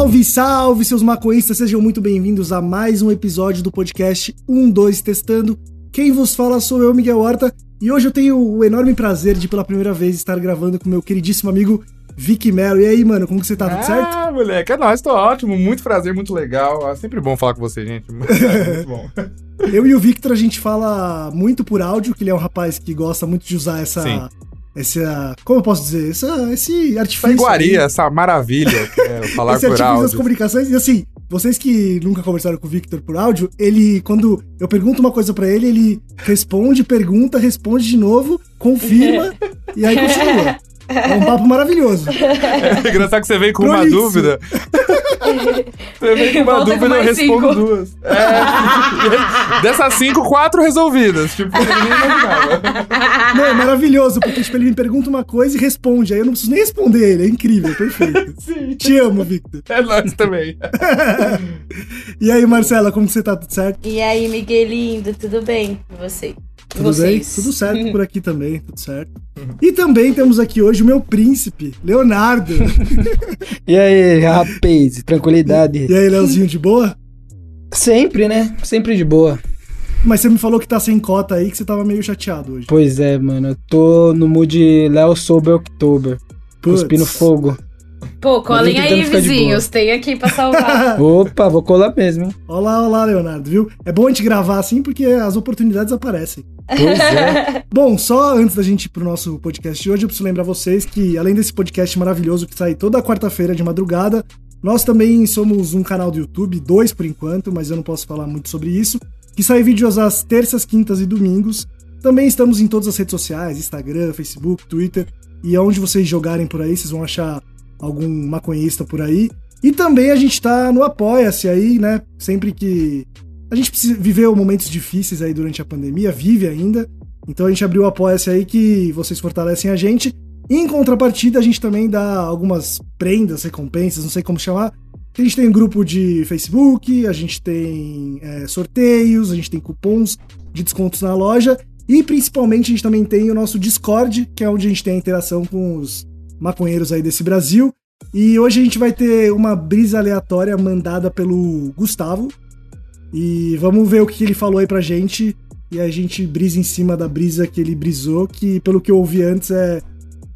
Salve, salve, seus maconhistas, sejam muito bem-vindos a mais um episódio do podcast 12 Testando. Quem vos fala sou eu, Miguel Horta, e hoje eu tenho o enorme prazer de, pela primeira vez, estar gravando com meu queridíssimo amigo Vic Melo. E aí, mano, como que você tá? Tudo ah, certo? Ah, moleque, é nóis, tô ótimo. Muito prazer, muito legal. É sempre bom falar com você, gente. muito bom. Eu e o Victor, a gente fala muito por áudio, que ele é um rapaz que gosta muito de usar essa. Sim. Essa. Como eu posso dizer? Essa, esse artifício. Essa iguaria, aí. essa maravilha que é falar esse por áudio. das comunicações. E assim, vocês que nunca conversaram com o Victor por áudio, ele, quando eu pergunto uma coisa para ele, ele responde, pergunta, responde de novo, confirma e aí continua. É um papo maravilhoso. É engraçado que você vem com uma dúvida. Você vem com uma Volta dúvida, eu respondo cinco. duas. É, dessas cinco, quatro resolvidas. Tipo, Não, é maravilhoso, porque tipo, ele me pergunta uma coisa e responde. Aí eu não preciso nem responder ele. É incrível, perfeito. Sim. Te amo, Victor. É nós também. e aí, Marcela, como você tá? Tudo certo? E aí, Miguelindo, tudo bem com você? Tudo Vocês. bem? Tudo certo por aqui também, tudo certo. E também temos aqui hoje o meu príncipe, Leonardo. e aí, rapaz, tranquilidade. E aí, Leozinho, de boa? Sempre, né? Sempre de boa. Mas você me falou que tá sem cota aí, que você tava meio chateado hoje. Pois é, mano. Eu tô no mood Léo Sober October. Cuspindo fogo. Pô, colhem aí, vizinhos. Tem aqui pra salvar. Opa, vou colar mesmo, hein? Olá, olá, Leonardo, viu? É bom a gente gravar assim porque as oportunidades aparecem. Pois é. bom, só antes da gente ir pro nosso podcast de hoje, eu preciso lembrar vocês que, além desse podcast maravilhoso que sai toda quarta-feira de madrugada, nós também somos um canal do YouTube, dois por enquanto, mas eu não posso falar muito sobre isso, que sai vídeos às terças, quintas e domingos. Também estamos em todas as redes sociais, Instagram, Facebook, Twitter, e aonde vocês jogarem por aí, vocês vão achar algum maconhista por aí. E também a gente tá no Apoia-se aí, né? Sempre que. A gente viveu momentos difíceis aí durante a pandemia, vive ainda. Então a gente abriu o Apoia-se aí que vocês fortalecem a gente. E em contrapartida, a gente também dá algumas prendas, recompensas, não sei como chamar. A gente tem um grupo de Facebook, a gente tem é, sorteios, a gente tem cupons de descontos na loja. E principalmente a gente também tem o nosso Discord, que é onde a gente tem a interação com os maconheiros aí desse Brasil. E hoje a gente vai ter uma brisa aleatória mandada pelo Gustavo. E vamos ver o que ele falou aí pra gente. E a gente brisa em cima da brisa que ele brisou, que pelo que eu ouvi antes é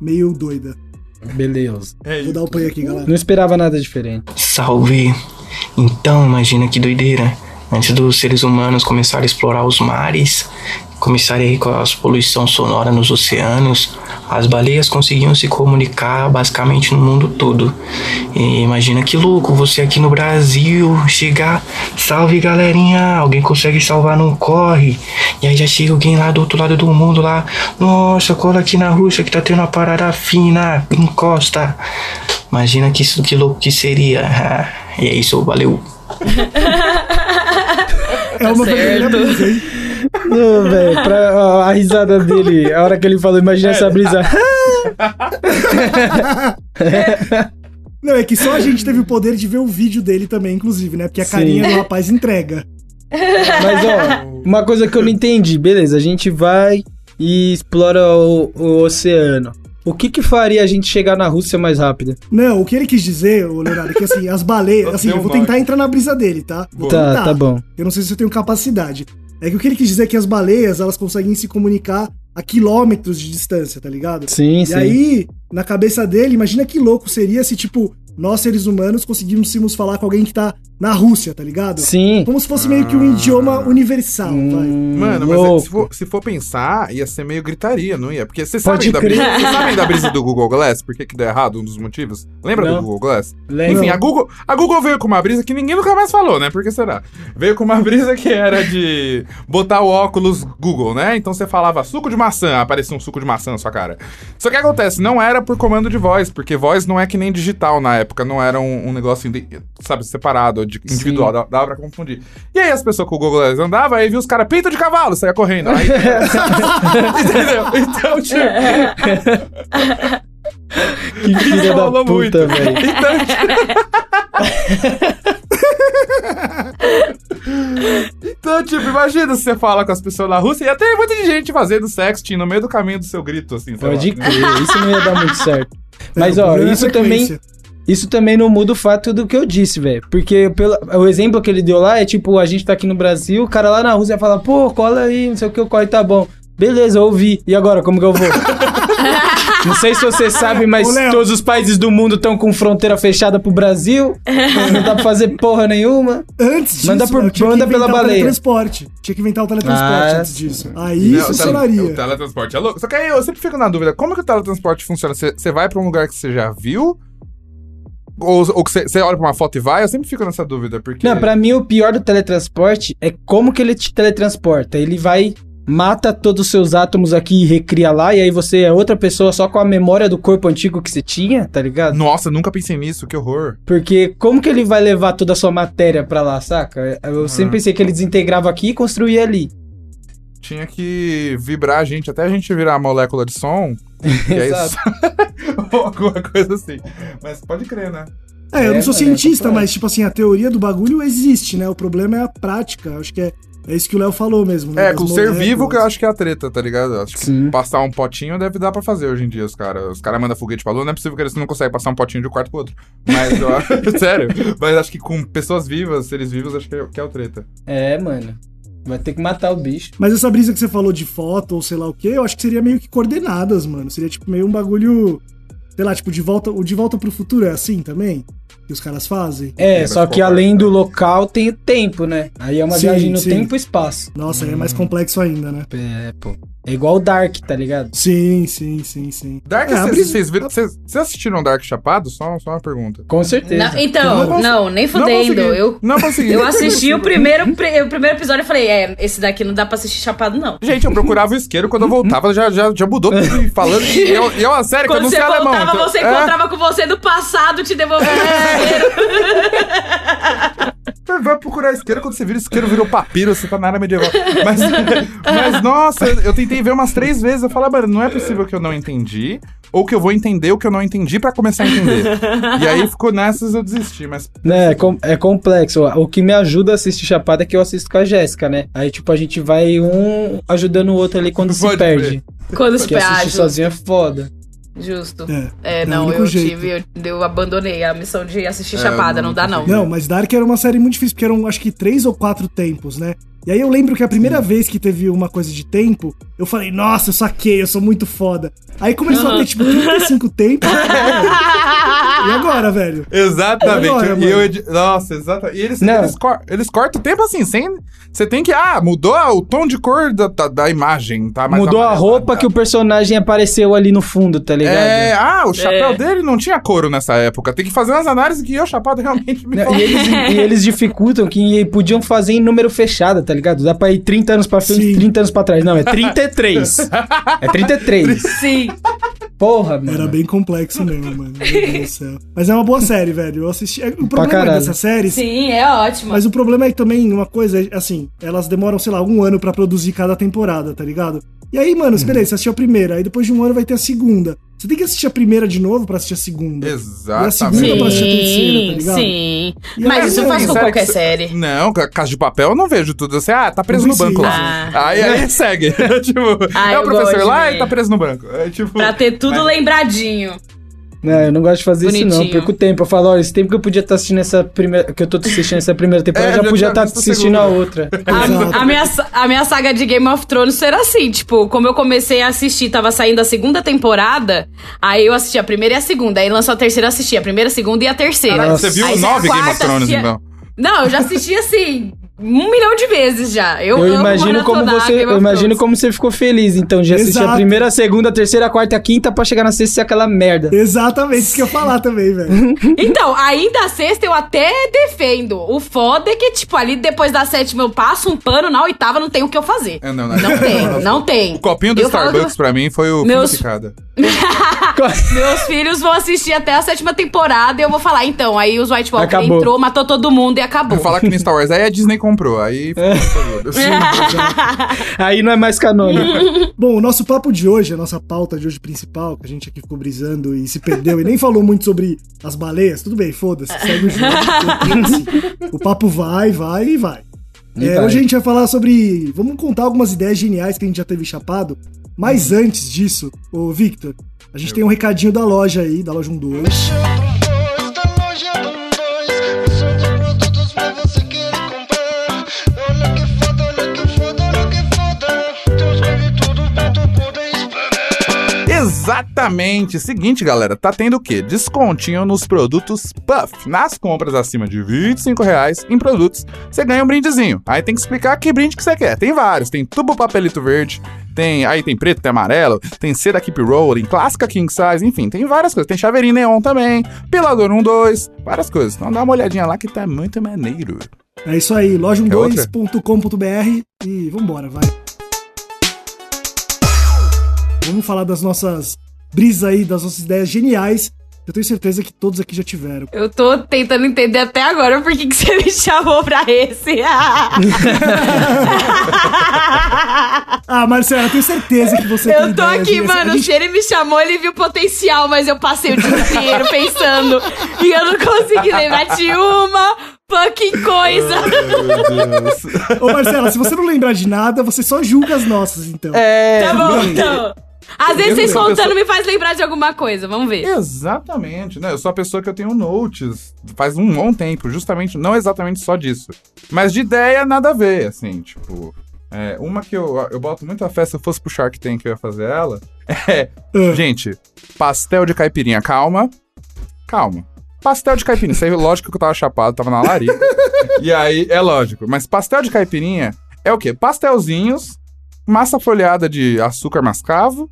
meio doida. Beleza. É Vou dar o um play aqui, galera. Não esperava nada diferente. Salve! Então, imagina que doideira. Antes dos seres humanos começarem a explorar os mares, começarem aí com a poluição sonora nos oceanos, as baleias conseguiam se comunicar basicamente no mundo todo. E imagina que louco você aqui no Brasil chegar, salve galerinha, alguém consegue salvar não corre. E aí já chega alguém lá do outro lado do mundo lá, nossa, cola aqui na Rússia que tá tendo uma parada fina, encosta. Imagina que isso que louco que seria. e é isso, valeu. é uma tá certo. Não, velho, a risada dele, a hora que ele falou, imagina essa brisa. Não, é que só a gente teve o poder de ver o vídeo dele também, inclusive, né? Porque a Sim. carinha do rapaz entrega. Mas, ó, uma coisa que eu não entendi, beleza, a gente vai e explora o, o oceano. O que que faria a gente chegar na Rússia mais rápido? Não, o que ele quis dizer, Leonardo, é que assim, as baleias. Assim, eu vou tentar entrar na brisa dele, tá? Vou tá, tentar. tá bom. Eu não sei se eu tenho capacidade. É que o que ele quis dizer é que as baleias, elas conseguem se comunicar a quilômetros de distância, tá ligado? Sim, e sim. E aí, na cabeça dele, imagina que louco seria se, tipo, nós seres humanos conseguíssemos falar com alguém que tá na Rússia, tá ligado? Sim. Como se fosse meio que um idioma universal, hum, vai. Mano, mas é, se, for, se, for, pensar, ia ser meio gritaria, não ia? Porque vocês sabem, da brisa, sabem da brisa do Google Glass? Por que, que deu errado? Um dos motivos? Lembra não. do Google Glass? Lembra. Enfim, a Google, a Google veio com uma brisa que ninguém nunca mais falou, né? Por que será? Veio com uma brisa que era de botar o óculos Google, né? Então você falava suco de maçã, aparecia um suco de maçã na sua cara. Só que acontece, não era por comando de voz, porque voz não é que nem digital na época, não era um, um negócio, sabe, separado, individual, dava, dava pra confundir. E aí as pessoas com o Google Glass andavam, aí viu os caras, peito de cavalo, saia correndo. Aí, entendeu? Então, tipo... Que filha da puta, velho. Então, então, tipo, imagina se você fala com as pessoas na Rússia e até muita gente fazendo sexting no meio do caminho do seu grito, assim. Pode crer, isso não ia dar muito certo. Mas, ó, isso também isso também não muda o fato do que eu disse, velho. Porque pelo, o exemplo que ele deu lá é tipo, a gente tá aqui no Brasil, o cara lá na Rússia fala, pô, cola aí, não sei o que, o corre tá bom. Beleza, eu ouvi. E agora, como que eu vou? Não sei se você sabe, mas todos os países do mundo estão com fronteira fechada pro Brasil. Não dá pra fazer porra nenhuma. Antes disso, Manda por- manda que pela inventar o baleia. teletransporte. Tinha que inventar o teletransporte Ah, antes disso. Aí Não, funcionaria. O teletransporte é louco. Só que aí eu sempre fico na dúvida, como que o teletransporte funciona? Você você vai pra um lugar que você já viu? Ou, ou que você olha pra uma foto e vai? Eu sempre fico nessa dúvida, porque... Não, pra mim o pior do teletransporte é como que ele te teletransporta. Ele vai, mata todos os seus átomos aqui e recria lá, e aí você é outra pessoa só com a memória do corpo antigo que você tinha, tá ligado? Nossa, nunca pensei nisso, que horror. Porque como que ele vai levar toda a sua matéria pra lá, saca? Eu sempre pensei que ele desintegrava aqui e construía ali. Tinha que vibrar a gente, até a gente virar a molécula de som. E é isso. Ou alguma coisa assim. Mas pode crer, né? É, eu É, não sou mano, é cientista, complexo. mas, tipo assim, a teoria do bagulho existe, né? O problema é a prática. Acho que é, é isso que o Léo falou mesmo. né? É, com o ser vivo que eu acho que é a treta, tá ligado? Acho que Sim. passar um potinho deve dar pra fazer hoje em dia, os caras. Os caras mandam foguete pra lua, não é possível que eles não conseguem passar um potinho de um quarto pro outro. Mas eu acho. Sério. Mas acho que com pessoas vivas, seres vivos, acho que é, que é o treta. É, mano. Vai ter que matar o bicho. Mas essa brisa que você falou de foto ou sei lá o quê, eu acho que seria meio que coordenadas, mano. Seria tipo meio um bagulho. Sei lá, tipo, de volta, o de volta pro futuro é assim também? Que os caras fazem? É, Lembra só que além parte, do né? local tem o tempo, né? Aí é uma Sim, viagem no sim. tempo e espaço. Nossa, aí é mais complexo ainda, né? É, pô. É igual o Dark, tá ligado? Sim, sim, sim, sim. Dark, É, a vocês vocês assistiram Dark Chapado? Só, só uma pergunta. Com certeza. Não, então, Não não, nem Não fudendo. consegui. eu, Não consegui. eu assisti o primeiro, o primeiro episódio e falei, é, esse daqui não dá pra assistir chapado, não. Gente, eu procurava o isqueiro, quando eu voltava já, já, já mudou tudo e falando. E eu, e eu, a sério, que eu Quando não você sei alemão. voltava, então- você é. encontrava com você do passado, te devolvendo o dinheiro. Você Vai procurar isqueiro, quando você vira isqueiro, virou papiro, você tá na área medieval. Mas, mas nossa, eu tentei ver umas três vezes. Eu falei, mano, não é possível que eu não entendi. Ou que eu vou entender o que eu não entendi pra começar a entender. e aí ficou nessas, eu desisti. Mas Né, é, com- é complexo. O que me ajuda a assistir Chapada é que eu assisto com a Jéssica, né? Aí, tipo, a gente vai um ajudando o outro ali quando se Pode perde. Quando se Porque assistir perde. sozinho é foda. Justo. É, É, é o não, eu jeito. tive, eu, eu abandonei a missão de assistir É, Chapada, não não dá não. Não, mas Dark era uma série muito difícil, porque eram acho que três ou quatro tempos, né? E aí eu lembro que a primeira vez que teve uma coisa de tempo, eu falei, nossa, eu saquei, eu sou muito foda. Aí começou a ter, tipo, 35 tempos. e agora, velho? Exatamente. Agora, e eu edi- Nossa, exatamente. E eles, eles, cor- eles cortam o tempo assim, sem. Você tem que. Ah, mudou o tom de cor da, da, da imagem, tá? mais Mudou a roupa que o personagem apareceu ali no fundo, tá ligado? É, ah, o chapéu É. dele não tinha couro nessa época. Tem que fazer umas análises que eu, chapado, realmente me Não. E eles, e eles dificultam que podiam fazer em número fechado, tá ligado? Dá pra ir 30 anos pra frente, Sim. 30 anos pra trás. Não, é 33. é 33. Sim. Porra, mano. Era bem complexo mesmo, mano. Meu Deus do céu. Mas é uma boa série, velho. Eu assisti. é, O problema caralho. dessa série. Sim, é ótimo. Mas o problema é que também uma coisa, é, assim, elas demoram, sei lá, um ano pra produzir cada temporada, tá ligado? E aí, mano, beleza, você assistiu a primeira, aí depois de um ano vai ter a segunda. Você tem que assistir a primeira de novo pra assistir a segunda. Exatamente. segunda pra assistir a terceira, tá ligado? sim. E Mas aí, isso faz com qualquer série. Não, ca- Casa de Papel eu não vejo tudo. Você, ah, tá preso no banco lá. precisa. Aí, aí segue. tipo, Ah, é o professor lá e tá preso no banco. É tipo. Pra ter tudo Mas- lembradinho. Não, eu não gosto de fazer isso, não. Bonitinho. Perco tempo. Eu falo, olha, esse tempo que eu podia estar assistindo essa primeira. Que eu tô assistindo essa primeira temporada, É, eu já já podia estar a assistindo a outra. A, a minha, a minha saga de Game of Thrones era assim, tipo, como eu comecei a assistir, tava saindo a segunda temporada, aí eu assisti a primeira e a segunda, aí lançou a terceira, eu assisti a primeira, a segunda e a terceira. Caralho, você viu Aí nove Game of Thrones, assistia- então? Não, eu já assisti assim, um milhão de vezes já. Eu, Eu amo imagino como você, eu imagino como você ficou feliz, então, de assistir a Exato. primeira, a segunda, a terceira, a quarta, a quinta, pra chegar na sexta e ser aquela merda. Exatamente isso que eu ia falar também, velho. Então, ainda a sexta eu até defendo. O foda é que, tipo, ali depois da sétima eu passo um pano, na oitava não tem o que eu fazer. É, não, não. Não tem, não tem. O copinho do Eu Starbucks que- pra mim foi o Meus-. Meus filhos vão assistir até a sétima temporada e eu vou falar, então, aí os White Walker entrou, matou todo mundo e acabou. Vou falar que no Star Wars. Aí a Disney comprou. Aí. Aí não é mais canônico. Bom, o nosso papo de hoje, a nossa pauta de hoje principal, que a gente aqui ficou brisando e se perdeu e nem falou muito sobre as baleias, tudo bem, foda-se, segue o jogo. o papo vai, vai e vai. E É, vai. Hoje a gente vai falar sobre. Vamos contar algumas ideias geniais que a gente já teve chapado. Mas antes disso, ô Victor, a gente tem um recadinho da loja aí, da loja 12. Exatamente. Seguinte, galera, tá tendo o quê? Descontinho nos produtos Puff. Nas compras acima de 25 reais em produtos, você ganha um brindezinho. Aí tem que explicar que brinde que você quer. Tem vários. Tem tubo papelito verde, tem aí tem preto, tem amarelo, tem seda Keep Rolling, clássica King Size, enfim, tem várias coisas. Tem chaveirinho neon também, pilador 1, 2, várias coisas. Então dá uma olhadinha lá que tá muito maneiro. É isso aí, É loja12.com.br e vambora, vai. Vamos falar das nossas brisas aí, das nossas ideias geniais. Eu tenho certeza que todos aqui já tiveram. Eu tô tentando entender até agora por que, que você me chamou pra esse. Ah, Marcela, eu tenho certeza que você tem eu tô aqui, geniais. mano. A gente- Se ele me chamou, ele viu potencial, mas eu passei o dia inteiro pensando. E eu não consegui lembrar de uma fucking coisa. Deus. Ô, Marcela, se você não lembrar de nada, você só julga as nossas, então. É. Tá bom, então. Às vezes vocês contando sou- me faz lembrar de alguma coisa. Vamos ver. Exatamente, né? Eu sou a pessoa que eu tenho notes faz um bom tempo, justamente, não exatamente só disso. Mas de ideia, nada a ver, assim, tipo. é, uma que eu, eu boto muita fé, se eu fosse pro Shark Tank eu ia fazer ela. É. Ah. Gente, pastel de caipirinha, calma. Calma. Pastel de caipirinha, isso aí, lógico que eu tava chapado, tava na larica. e aí, é lógico. Mas pastel de caipirinha é o quê? Pastelzinhos, massa folhada de açúcar mascavo,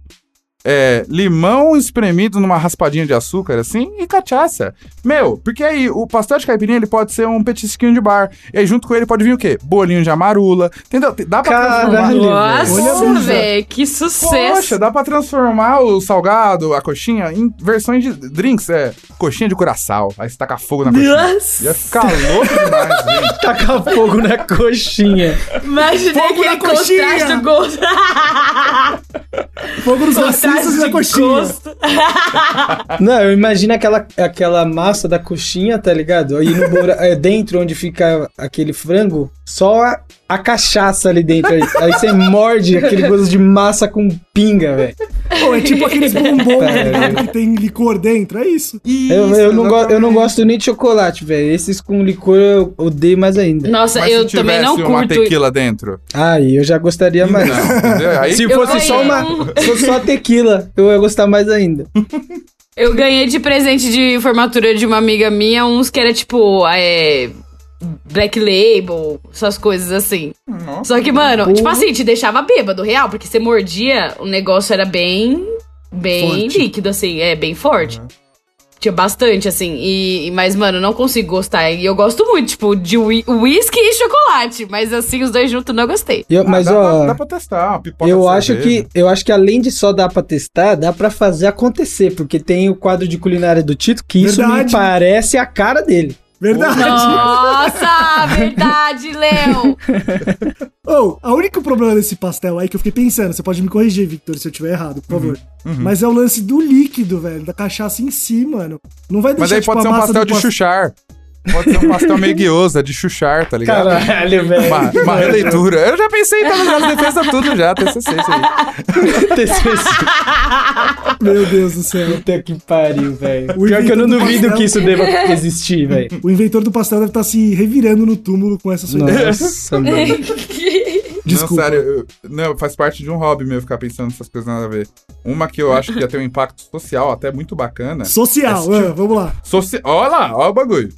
é, limão espremido numa raspadinha de açúcar, assim, e cachaça. Meu, porque aí o pastel de caipirinha ele pode ser um petisquinho de bar. E aí junto com ele pode vir o quê? Bolinho de amarula. Entendeu? Dá pra Caralho. transformar. Nossa, velho, que sucesso. Poxa, dá pra transformar o salgado, a coxinha, em versões de drinks. É, coxinha de curaçao. Aí você taca fogo na coxinha. Nossa. Ia ficar louco demais, gente. Tacar fogo na coxinha. Imaginei Fogo aquele na coxinha. contraste do gosto. Fogo nos contraste racistas e na de coxinha. Não, eu imagino aquela, aquela massa da coxinha, tá ligado? Aí no bora- é, dentro onde fica aquele frango, só a, cachaça ali dentro. Aí, aí você morde aquele gosto de massa com pinga, velho. Pô, é tipo aqueles bombons É. que tem licor dentro, é isso. Eu, Isso, eu, não go- eu não gosto nem de chocolate, velho. Esses com licor eu odeio mais ainda. Nossa, Mas eu se também não uma curto. tequila dentro. Aí eu já gostaria mais. Não? Aí Se Eu fosse só uma. um- Se fosse só tequila, eu ia gostar mais ainda. Eu ganhei de presente de formatura de uma amiga minha uns que era tipo. É, Black Label, essas coisas assim. Nossa. Só que, mano, tipo assim, te deixava bêbado, real, porque você mordia, o negócio era bem. Bem Forte. líquido, assim, é, bem forte. Tinha bastante, assim, e, mas, mano, não consigo gostar. E eu gosto muito, tipo, de whisky e chocolate, mas assim, os dois juntos não gostei. Eu- Ah, mas dá, ó. pra, dá pra testar, uma pipoca Eu acho cerveja. que eu acho que além de só dar pra testar, dá pra fazer acontecer, porque tem o quadro de culinária do Tito que isso me Verdade. parece a cara dele. Verdade. Nossa, verdade, Léo! Oh, o único problema desse pastel aí que eu fiquei pensando, você pode me corrigir, Victor, se eu tiver errado, por favor. Uhum. Mas é o lance do líquido, velho, da cachaça em si, mano. Não vai deixar Mas aí tipo, pode a ser um pastel de chuchar. Pode ser um pastel meio guiosa, de chuchar, tá ligado? Caralho, velho. Uma, uma releitura. Eu já pensei em todas as defesas tudo já, TCC isso aí. Meu Deus do céu. Puta que pariu, velho. Pior que eu não duvido pastel. que isso deva existir, velho. O inventor do pastel deve estar se revirando no túmulo com essa sua ideia. Nossa, mano. Desculpa. Não, sério, eu- não, faz parte de um hobby meu ficar pensando nessas coisas nada a ver. Uma que eu acho que ia ter um impacto social até muito bacana. Social, Esse ah, vamos lá. Soci... Olha lá, olha o bagulho.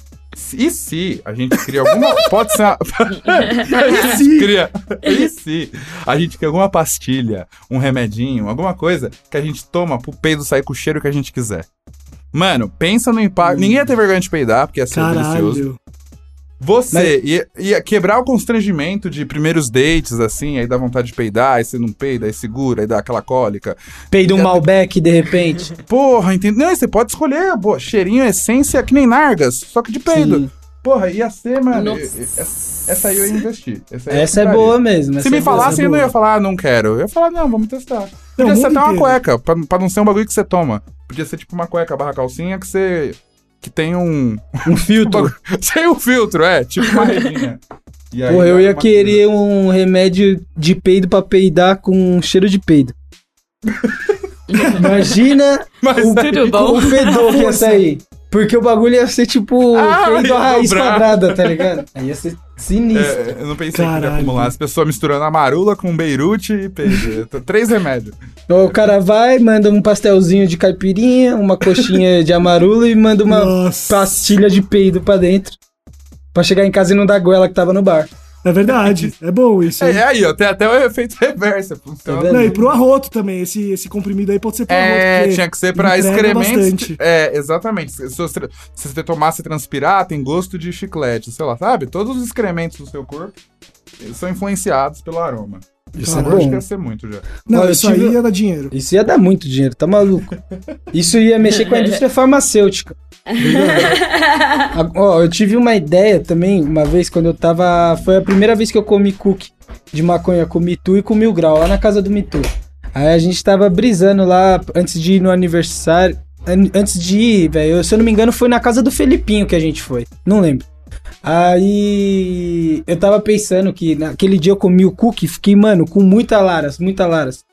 E se a gente cria alguma. Pode ser uma. E se? cria. E se a gente cria alguma pastilha, um remedinho, alguma coisa que a gente toma pro peido sair com o cheiro que a gente quiser. Mano, pensa no impacto. Ninguém ia ter vergonha de peidar, porque ia ser delicioso. Você ia, ia quebrar o constrangimento de primeiros dates, assim, aí dá vontade de peidar, aí você não peida, aí segura, aí dá aquela cólica. Peido um Malbec de repente. Porra, entendeu? Não, você pode escolher, pô, cheirinho, essência, que nem nargas, só que de peido. Sim. Porra, ia ser, mano. Essa, essa aí eu ia investir. Essa, Essa é boa mesmo. Se me é falasse, é eu não ia falar, ah, não quero. Eu ia falar, não, vamos testar. Podia ser até uma cueca, pra, pra não ser um bagulho que você toma. Podia ser tipo uma cueca barra calcinha que você. Que tem um. Um filtro. Sem um filtro, é, tipo uma redinha. E aí Porra, eu ia querer um remédio de peido pra peidar com cheiro de peido. Imagina Mas o, bom? o fedor que ia sair. Porque o bagulho ia ser tipo Ah, a raiz dobrar. quadrada, tá ligado? Aí ia ser sinistro. É, eu não pensei que ia Caralho. acumular. As pessoas misturando a marula com beirute e peixe. Três remédios. O cara vai, manda um pastelzinho de caipirinha, uma coxinha de amarula e manda uma Nossa. pastilha de peido pra dentro. Pra chegar em casa e não dar goela que tava no bar. É verdade. É bom isso. É, hein? é aí, ó, tem até o efeito reverso. Tá vendo? Não, e pro arroto também. Esse, esse comprimido aí pode ser pro arroto. É, tinha que ser pra entrega excrementos. bastante. É, exatamente. Se você, se você tomar, se transpirar, tem gosto de chiclete, sei lá, sabe? Todos os excrementos do seu corpo são influenciados pelo aroma. Isso é acho que bom. ia ser muito já. Não, Olha, isso tive- aí ia dar dinheiro. Isso ia dar muito dinheiro, tá maluco? Isso ia mexer com a indústria farmacêutica. Ó, eu tive uma ideia também, uma vez, quando eu tava. Foi a primeira vez que eu comi cookie de maconha com Mitu e com Mil Grau, lá na casa do Mitu. Aí a gente tava brisando lá antes de ir no aniversário. an- Antes de ir, velho, se eu não me engano, foi na casa do Felipinho que a gente foi. Não lembro. Aí eu tava pensando que naquele dia eu comi o cookie, fiquei, mano, com muita laras, muita laras.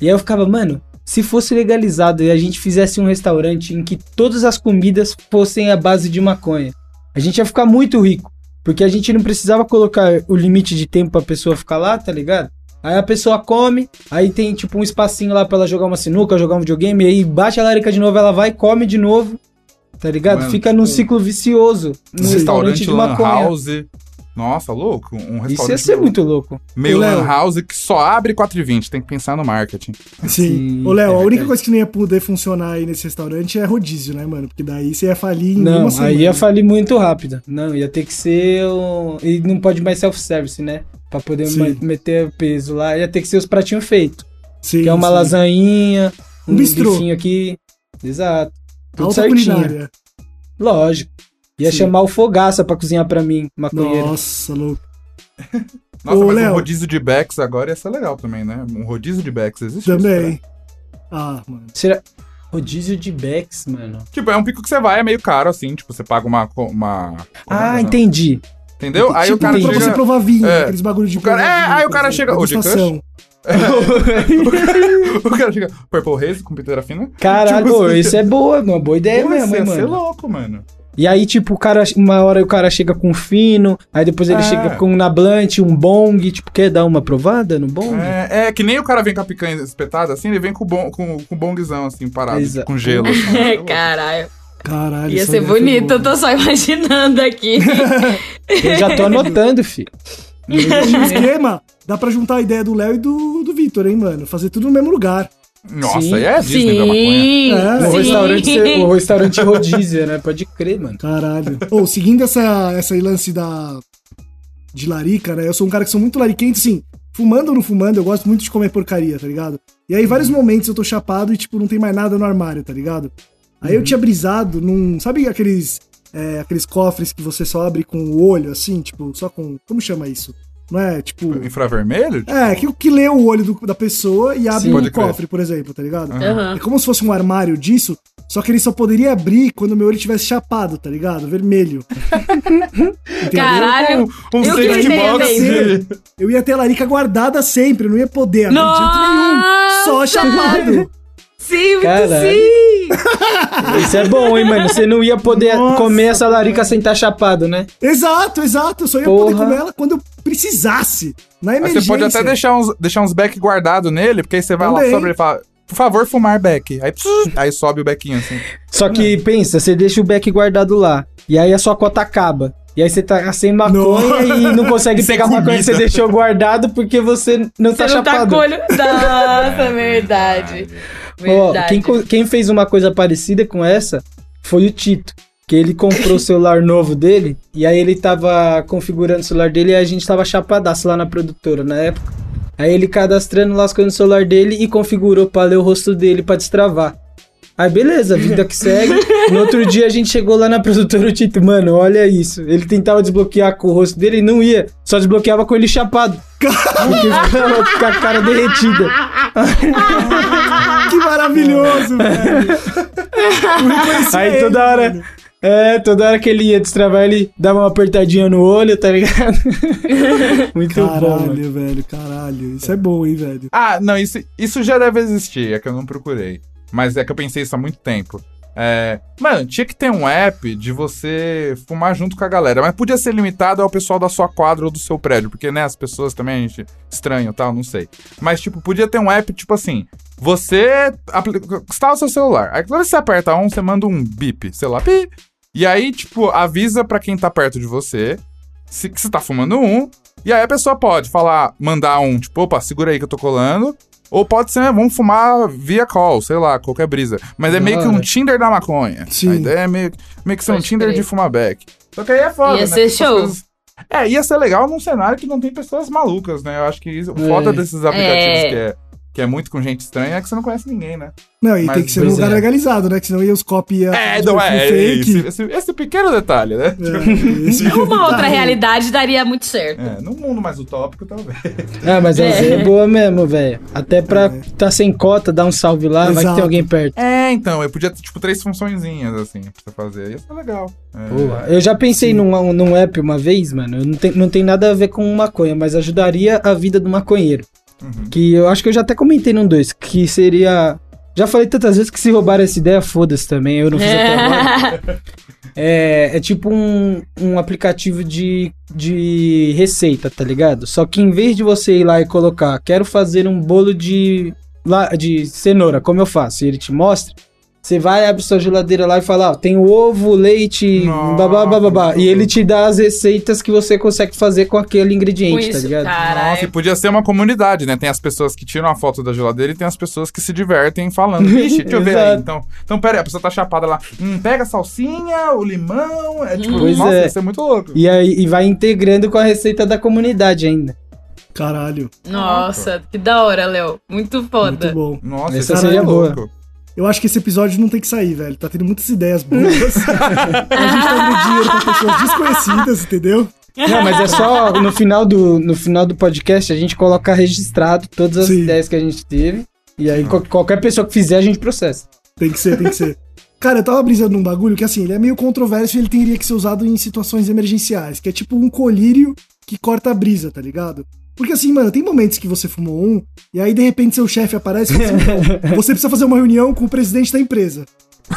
E aí eu ficava, mano, se fosse legalizado e a gente fizesse um restaurante em que todas as comidas fossem à base de maconha, a gente ia ficar muito rico. Porque a gente não precisava colocar o limite de tempo pra pessoa ficar lá, tá ligado? Aí a pessoa come, aí tem tipo um espacinho lá pra ela jogar uma sinuca, jogar um videogame, aí bate a larica de novo, ela vai, come de novo, tá ligado? Mano, Fica num ciclo vicioso no Um restaurante restaurante de lan maconha. house. Nossa, louco. Um restaurante Isso ia ser muito louco. meio lan house que só abre 4h20. Tem que pensar no marketing. Sim. Sim, Ô, Léo, é a única coisa que não ia poder funcionar aí nesse restaurante é rodízio, né, mano? Porque daí você ia falir em Não, uma semana. aí ia falir muito rápido. Não, ia ter que ser um... E não pode mais self-service, né? Pra poder Sim. meter peso lá. Ia ter que ser os pratinhos feitos. Sim, Que é uma sim. lasanhinha, Um um bistrô. bifinho aqui. Exato. Tudo Alta certinho. culinária. Lógico. Ia Sim. chamar o Fogaça pra cozinhar pra mim, maconheiro. Nossa, louco. Nossa, Ô, mas Léo. um rodízio de Becks agora ia ser legal também, né? Um rodízio de Becks existe? Também. Ah, mano. Será... Rodízio de Becks, mano. Tipo, é um pico que você vai, é meio caro, assim. Tipo, você paga uma. uma Ah, uma- entendi. Entendeu? Aí tipo, o cara pra chega. você provar vinho, É. aqueles bagulho de O cara- é, aí o cara chega- ô, de. O cara chega. Purple Haze com piteira fina. Caralho, Tipo assim, isso é boa, uma boa ideia Pô, mesmo, isso hein, ia ser mano. louco, mano. E aí, tipo, o cara, uma hora o cara chega com fino, aí depois ele É. chega com um nablante, um bong, tipo, quer dar uma provada no bong? É, é que nem o cara vem com a picanha espetada assim, ele vem com o bom, com, com bongzão assim, parado, Exato. com gelo. Assim, É, É caralho. Caralho. Ia ser foi bonito, eu tô só imaginando aqui. Eu já tô anotando, filho. O esquema, dá pra juntar a ideia do Léo e do, do Vitor, hein, mano? Fazer tudo no mesmo lugar. Nossa, Sim. aí é Disney da maconha. Sim, É, O Sim. restaurante, o restaurante rodízio, né? Pode crer, mano. Caralho. Ô, seguindo essa, essa lance da. de larica, né? Eu sou um cara que sou muito lariquento, assim. Fumando ou não fumando, eu gosto muito de comer porcaria, tá ligado? E aí, vários momentos eu tô chapado e, tipo, não tem mais nada no armário, tá ligado? Aí eu tinha brisado num. Sabe aqueles. é, aqueles cofres que você só abre com o olho, assim, tipo, só com. Como chama isso? Não é, tipo. Infravermelho? Tipo, É, que, que lê o olho do- da pessoa e abre Sim. um cofre, por exemplo, tá ligado? Aham. É como se fosse um armário disso, só que ele só poderia abrir quando meu olho tivesse chapado, tá ligado? Vermelho. Caralho. um Eu safety queria box de... Eu ia ter a larica guardada sempre, eu não ia poder abrir de jeito nenhum. Só chapado. Sim, muito Caralho. sim. Isso é bom, hein, mano? Você não ia poder Nossa, comer essa larica sem estar chapado, né? exato, exato. Eu só ia poder Porra. comer ela quando eu precisasse. Na Aí emergência. você pode até deixar uns, deixar uns back guardado nele, porque aí você vai lá Também. sobre e fala, por favor, fumar back. Aí, pss, aí sobe o beckinho assim. Só que pensa, você deixa o beck guardado lá. E aí a sua cota acaba. E aí você tá sem maconha Nossa. e não consegue pegar a maconha que você comida. deixou guardado porque você não tá Você não tá chapado. com olho. Nossa, verdade. Ó, quem, quem fez uma coisa parecida com essa foi o Tito. Que ele comprou o celular novo dele e aí ele tava configurando o celular dele e a gente tava chapadaço lá na produtora na época. Aí ele cadastrando lá as coisas no celular dele e configurou pra ler o rosto dele pra destravar. Aí beleza, vida que segue. No outro dia a gente chegou lá na produtora o Tito, mano, olha isso. Ele tentava desbloquear com o rosto dele e não ia. Só desbloqueava com ele chapado. Porque ficava com a cara derretida. Que maravilhoso, velho. Aí ele, toda hora. mano. É, toda hora que ele ia destravar, ele dava uma apertadinha no olho, tá ligado? Muito bom. mano. Caralho, velho, caralho. Isso é bom, hein, velho. Ah, não, isso, isso já deve existir, é que eu não procurei. Mas é que eu pensei isso há muito tempo. É, mano, tinha que ter um app de você fumar junto com a galera, mas podia ser limitado ao pessoal da sua quadra ou do seu prédio, porque, né, as pessoas também, gente, estranho tal, não sei. Mas, tipo, podia ter um app, tipo assim, você instala o seu celular, aí quando você aperta um, você manda um bip, sei lá, pi, e aí, tipo, avisa pra quem tá perto de você se, que você tá fumando um, e aí a pessoa pode falar, mandar um, tipo, opa, segura aí que eu tô colando, ou pode ser, vamos fumar via call, sei lá, qualquer brisa. Mas é meio que um. Tinder da maconha. Sim. A ideia é meio, meio que ser um Pode Tinder crer. de fumar back. Só que aí é foda, Ia né? ser porque essas show. coisas- É, ia ser legal num cenário que não tem pessoas malucas, né? Eu acho que isso- o foda É. desses aplicativos É. que, é, que é muito com gente estranha é que você não conhece ninguém, né? Não, e Mas, tem que ser num pois lugar é. legalizado, né? Que senão ia os copy ia É, não é. fake. Esse, esse, esse pequeno detalhe, né? É, esse Uma outra realidade daria muito certo. É, num mundo mais utópico, talvez. Ah, mas a É. É boa mesmo, velho. Até pra tá sem cota, dar um salve lá, vai que Exato. tem alguém perto. É, então, eu podia ter, tipo, três funçõezinhas, assim, pra você fazer. Ia ser legal. É. Boa. Eu já pensei num, num app uma vez, mano. Não tem, não tem nada a ver com maconha, mas ajudaria a vida do maconheiro. Uhum. Que eu acho que eu já até comentei num dois, que seria. Já falei tantas vezes que se roubaram essa ideia, foda-se também. Eu não fiz até agora. É, é tipo um, um aplicativo de, de receita, tá ligado? Só que em vez de você ir lá e colocar, quero fazer um bolo de, lá, de cenoura, como eu faço, e ele te mostra, você vai, abre sua geladeira lá e fala, ó, tem o ovo, leite, Nossa, babá, babá, muito e ele te dá as receitas que você consegue fazer com aquele ingrediente, Com tá isso, ligado? Nossa, e caralho. podia ser uma comunidade, né? Tem as pessoas que tiram a foto da geladeira e tem as pessoas que se divertem falando. Vixe, deixa eu ver aí. Então, então pera aí, a pessoa tá chapada lá. Hum, pega a salsinha, o limão. É tipo, Pois nossa, é. isso é muito louco. E aí e vai integrando com a receita da comunidade ainda. Caralho, Nossa, que da hora, Léo. Muito foda. muito bom. Nossa, Essa isso é seria muito boa. Eu acho que esse episódio não tem que sair, velho. Tá tendo muitas ideias boas. a gente tá dando dinheiro pra pessoas desconhecidas, entendeu? Não, mas é só no final do, no final do podcast a gente coloca registrado todas as Sim. ideias que a gente teve. E aí qual- qualquer pessoa que fizer a gente processa. Tem que ser, tem que ser. Cara, eu tava brisando num bagulho que, assim, ele é meio controverso e ele teria que ser usado em situações emergenciais, que é tipo um colírio que corta a brisa, tá ligado? Porque assim, mano, tem momentos que você fumou um, e aí de repente seu chefe aparece e fala assim, "Pô, você precisa fazer uma reunião com o presidente da empresa.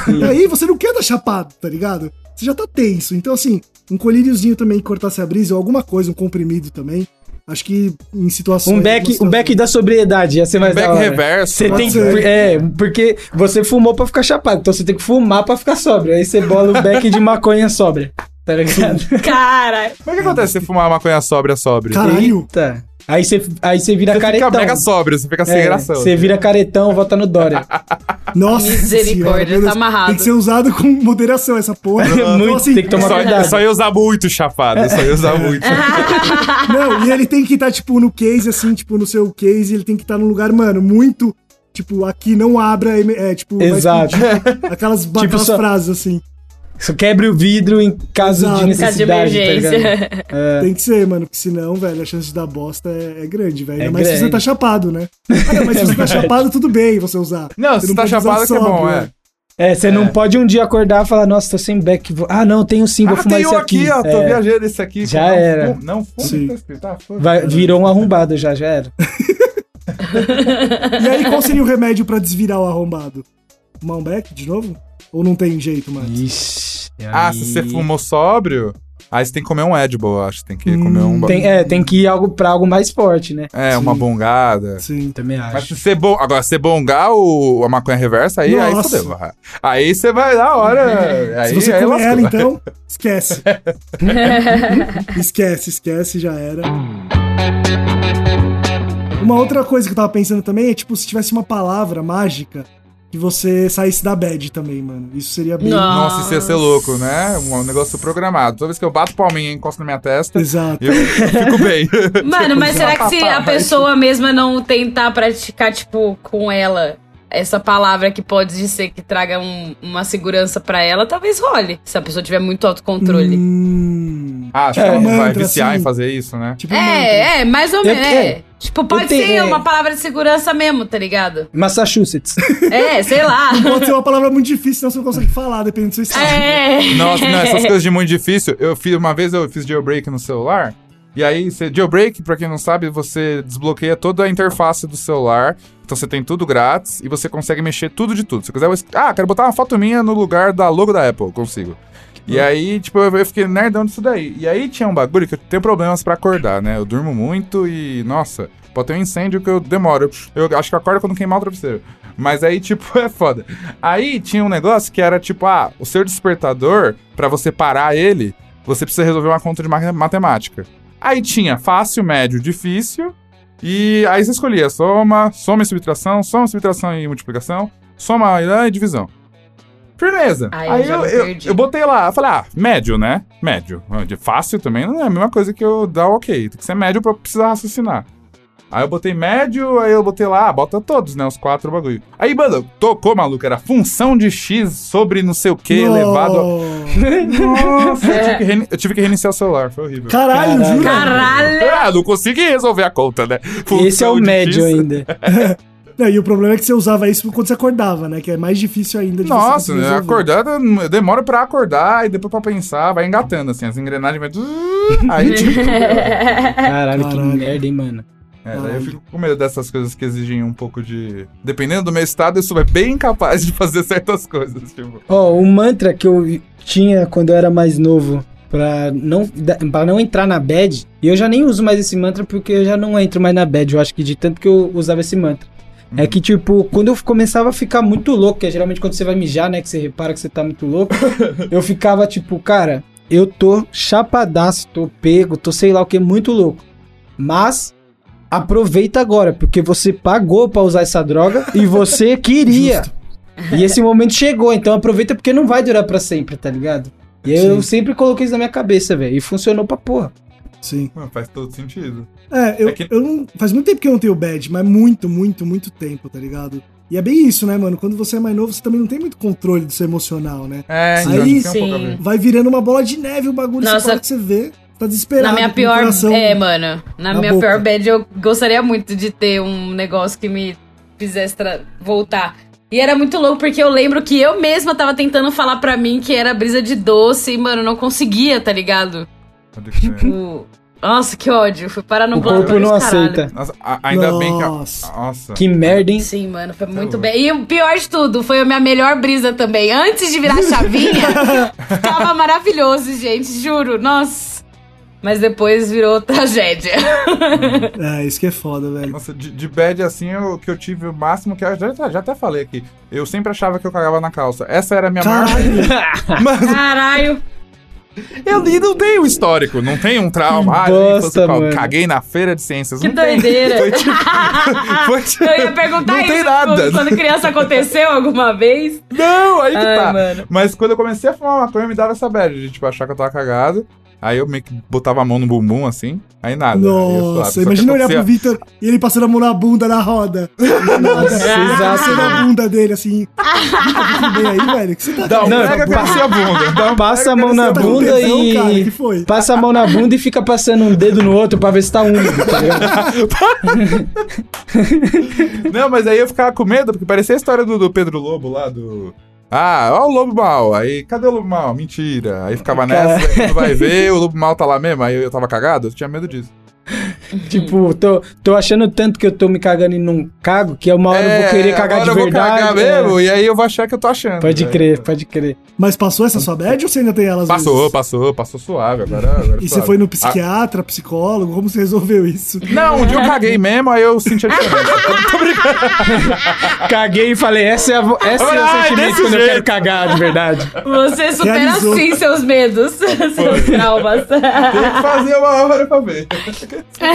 E aí você não quer dar chapado, tá ligado? Você já tá tenso. Então, assim, um colíriozinho também que cortasse a brisa, ou alguma coisa, um comprimido também. Acho que em situações. Um back, um back da sobriedade, ia ser mais Back da hora. reverso. Você pode tem que. É, porque você fumou pra ficar chapado, então você tem que fumar pra ficar sóbrio. Aí você bola o back de maconha sóbria. Tá ligado? Cara, Mas o que acontece se você fumar uma maconha sóbria, sóbria? Caralho. Eita. Aí você, aí você vira Você caretão. fica mega sóbrio, você fica sem É, gração. Você vira caretão, vota no Dória. Nossa Misericórdia, senhora, tá amarrado. Tem que ser usado com moderação essa porra. Então, Muito, tem que tomar Só, cuidado. só ia usar muito chapado, só ia usar muito. Não, e ele tem que estar, tipo, no case, assim, tipo, no seu case, ele tem que estar num lugar, mano, muito. Tipo, aqui não abra, é, tipo, Exato. explodir. aquelas, aquelas só- frases, assim. Só quebre o vidro em caso Exato. de caso de necessidade. tá emergência. Tem que ser, mano, porque senão, velho, a chance de dar bosta é, é grande, velho. É Ainda mais se você tá chapado, né? Ah, não, mas se você tá chapado, tudo bem você usar. Não, se Você tá pode usar chapado que é bom, é. né? É, você não pode um dia acordar e falar, nossa, tô sem back. Ah, não, tenho sim, vou Ah, fumar tem esse um aqui, ó, tô É, viajando esse aqui. Já não era. Não fumo, Sim. tá ah, foda-se. vai- virou um arrombado já, já era. E aí, qual seria o remédio pra desvirar o arrombado? Beck de novo? Ou não tem jeito mais? Ixi. Ah, aí- se você fumou sóbrio, aí você tem que comer um Edible, eu acho. Tem que comer um... Tem, é, tem que ir algo, pra algo mais forte, né? É, uma Sim. bongada. Sim. Também Mas acho. se você bon... Agora, se você bongar o... a maconha reversa, aí, aí Nossa. fodeu. Aí você vai na hora. Aí, Se você aí comer ela, então, esquece. esquece, esquece, já era. Uma outra coisa que eu tava pensando também é, tipo, se tivesse uma palavra mágica que você saísse da bad também, mano. Isso seria bem... Não. Nossa, isso ia ser louco, né? Um negócio programado. Toda vez que eu bato palminha e encosto na minha testa, Exato. eu fico bem. Mano, mas será que se a pessoa mesma não tentar praticar, tipo, com ela essa palavra que pode ser que traga um- uma segurança pra ela, talvez role. Se a pessoa tiver muito autocontrole. Hum, Ah, acho É, que ela não vai mantra, viciar assim. em fazer isso, né? tipo um mantra. É, é, mais ou menos. é. É. Tipo, pode tenho- ser é. uma palavra de segurança mesmo, tá ligado? Massachusetts. É, sei lá. Pode ser uma palavra muito difícil, senão você não consegue falar, dependendo do seu estado. É. Nossa, não, essas coisas de muito difícil. Eu fiz uma vez eu fiz jailbreak no celular. E aí, você, jailbreak, pra quem não sabe, você desbloqueia toda a interface do celular. Então você tem tudo grátis e você consegue mexer tudo de tudo. Se você quiser, eu ah, quero botar uma foto minha no lugar da logo da Apple, consigo. E aí, tipo, eu, fiquei nerdão disso daí. E aí tinha um bagulho que eu tenho problemas pra acordar, né? Eu durmo muito e, nossa, pode ter um incêndio que eu demoro. Eu, eu acho que eu acordo quando queimar o travesseiro. Mas aí, tipo, é foda. Aí tinha um negócio que era tipo, ah, o seu despertador, pra você parar ele, você precisa resolver uma conta de ma- matemática. Aí tinha fácil, médio, difícil. E aí você escolhia soma, soma e subtração, soma, subtração e multiplicação, soma e divisão. Firmeza. Ai, eu aí eu, eu, perdi. eu botei lá, eu falei, ah, médio, né? Médio. De fácil também não é a mesma coisa que eu dar ok. Tem que ser médio pra eu precisar raciocinar. Aí eu botei médio, aí eu botei lá, ah, bota todos, né? Os quatro bagulho. Aí, mano, tocou, maluco, era função de x sobre não sei o que elevado a... Nossa, eu tive, que reini- eu tive que reiniciar o celular, foi horrível. Caralho, Caralho. jura? Caralho! Ah, não consegui resolver a conta, né? Esse é o Função médio X. ainda. Não, e o problema é que você usava isso quando você acordava, né? Que é mais difícil ainda de você Nossa, conseguir né? acordada demora pra acordar e depois pra pensar, vai engatando, assim, as engrenagens vai. Aí, tipo. Caralho, que Caralho. merda, hein, mano. É, daí eu fico com medo dessas coisas que exigem um pouco de. Dependendo do meu estado, eu sou bem incapaz de fazer certas coisas. Tipo. Ó, o mantra que eu tinha quando eu era mais novo pra não, pra não entrar na bad, e eu já nem uso mais esse mantra porque eu já não entro mais na bad, eu acho que de tanto que eu usava esse mantra. É que, tipo, quando eu começava a ficar muito louco, que é geralmente quando você vai mijar, né, que você repara que você tá muito louco, eu ficava, tipo, cara, eu tô chapadaço, tô pego, tô sei lá o que, muito louco. Mas aproveita agora, porque você pagou pra usar essa droga e você queria. E esse momento chegou, então aproveita porque não vai durar pra sempre, tá ligado? E eu sempre coloquei isso na minha cabeça, velho. E funcionou pra porra. Sim. Mano, faz todo sentido. É, eu, É que- eu não. Faz muito tempo que eu não tenho bad, mas muito, muito, muito tempo, tá ligado? E é bem isso, né, mano? Quando você é mais novo, você também não tem muito controle do seu emocional, né? É, Sim. Aí, um sim. Vai virando uma bola de neve o bagulho, Nossa. você para que você vê, tá desesperado. Na minha pior. coração- É, mano. Na, na minha boca. pior bad, eu gostaria muito de ter um negócio que me fizesse tra- voltar. E era muito louco, porque eu lembro que eu mesma tava tentando falar pra mim que era brisa de doce e, mano, não conseguia, tá ligado? Pode crer. O- Nossa, que ódio. Fui parar no o corpo não caralho. aceita. Nossa, a- ainda bem que. a- Nossa. Nossa. Que merda, hein? Sim, mano, foi muito louco. bem. E o pior de tudo, foi a minha melhor brisa também. Antes de virar chavinha, tava maravilhoso, gente, juro. Nossa. Mas depois virou tragédia. É, isso que é foda, velho. Nossa, de, de bad assim, o que eu tive o máximo, que eu já, já até falei aqui. Eu sempre achava que eu cagava na calça. Essa era a minha maior. Caralho. Mano, Caralho. eu e não tenho um histórico, não tenho um trauma. Que Ah, bosta, infância, mano. caguei na feira de ciências. Que não tem. doideira. Foi tipo. foi tipo- Eu ia perguntar Não isso. tem nada. tipo, Quando criança aconteceu alguma vez. Não, aí que Ai, tá. mano. Mas quando eu comecei a fumar maconha, me dava essa bad de, tipo, achar que eu tava cagado. Aí eu meio que botava a mão no bumbum, assim. Aí nada. Nossa, imagina olhar pro Vitor e ele passando a mão na bunda na roda. Nossa, Exato. passando a bunda dele assim. Aí, velho? Que você tá Dá Não, pega, pa- crescia a bunda. Dá Passa a mão na Tá bunda tesão, e. cara? Que foi? Passa a mão na bunda e fica passando um dedo no outro pra ver se tá úmido, tá ligado? Não, mas aí eu ficava com medo, porque parecia a história do, do Pedro Lobo lá, do. Ah, ó o Lobo Mal. Aí, cadê o Lobo Mal? Mentira. Aí ficava nessa, aí vai ver, o Lobo Mal tá lá mesmo. Aí eu tava cagado, eu tinha medo disso. tipo, tô, tô achando tanto que eu tô me cagando e não cago, que uma hora eu vou querer cagar agora de eu vou verdade. cagar é. mesmo, e aí eu vou achar que eu tô achando. Pode É. crer, pode crer. Mas passou essa sua bad ou você ainda tem elas? Passou, passou, passou suave. Agora, agora E você suave. foi no psiquiatra, psicólogo? Como você resolveu isso? Ah, não, um dia eu caguei mesmo, aí eu senti a diferença. tô brincando. Caguei e falei, essa é, a vo- esse é o sentimento quando eu jeito. quero cagar de verdade. Você supera Realizou. sim seus medos, seus traumas. Tem que fazer uma hora pra ver.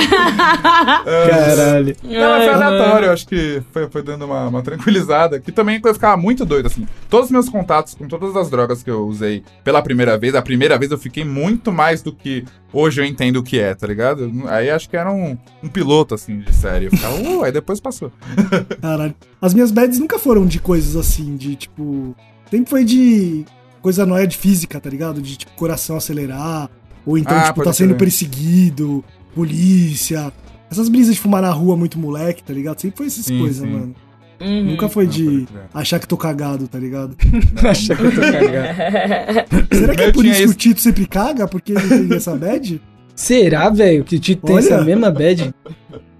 Caralho. Não, mas foi aleatório, eu acho que foi, foi dando uma, uma tranquilizada. Que também eu ficava muito doido, assim. Todos os meus contatos com todas as drogas que eu usei pela primeira vez, a primeira vez eu fiquei muito mais do que hoje eu entendo o que é, tá ligado? Aí acho que era um, um piloto, assim, de série. Eu ficava, uh, aí depois passou. Caralho. As minhas bads nunca foram de coisas assim, de tipo. Sempre foi de coisa noia de física, tá ligado? De tipo coração acelerar. Ou então, Ah, tipo, tá sendo perseguido, polícia. Essas brisas de fumar na rua muito moleque, tá ligado? Sempre foi essas Sim, coisas, sim. mano. Uhum. Nunca foi Não, de achar que tô cagado, tá ligado? Acha que eu tô cagado. Será que é por isso que o Tito sempre caga? Porque ele tem essa bad? Será, velho, que o Tito tem essa mesma bad?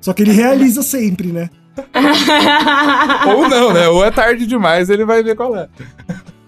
Só que ele realiza sempre, né? Ou não, né? Ou é tarde demais, ele vai ver qual é.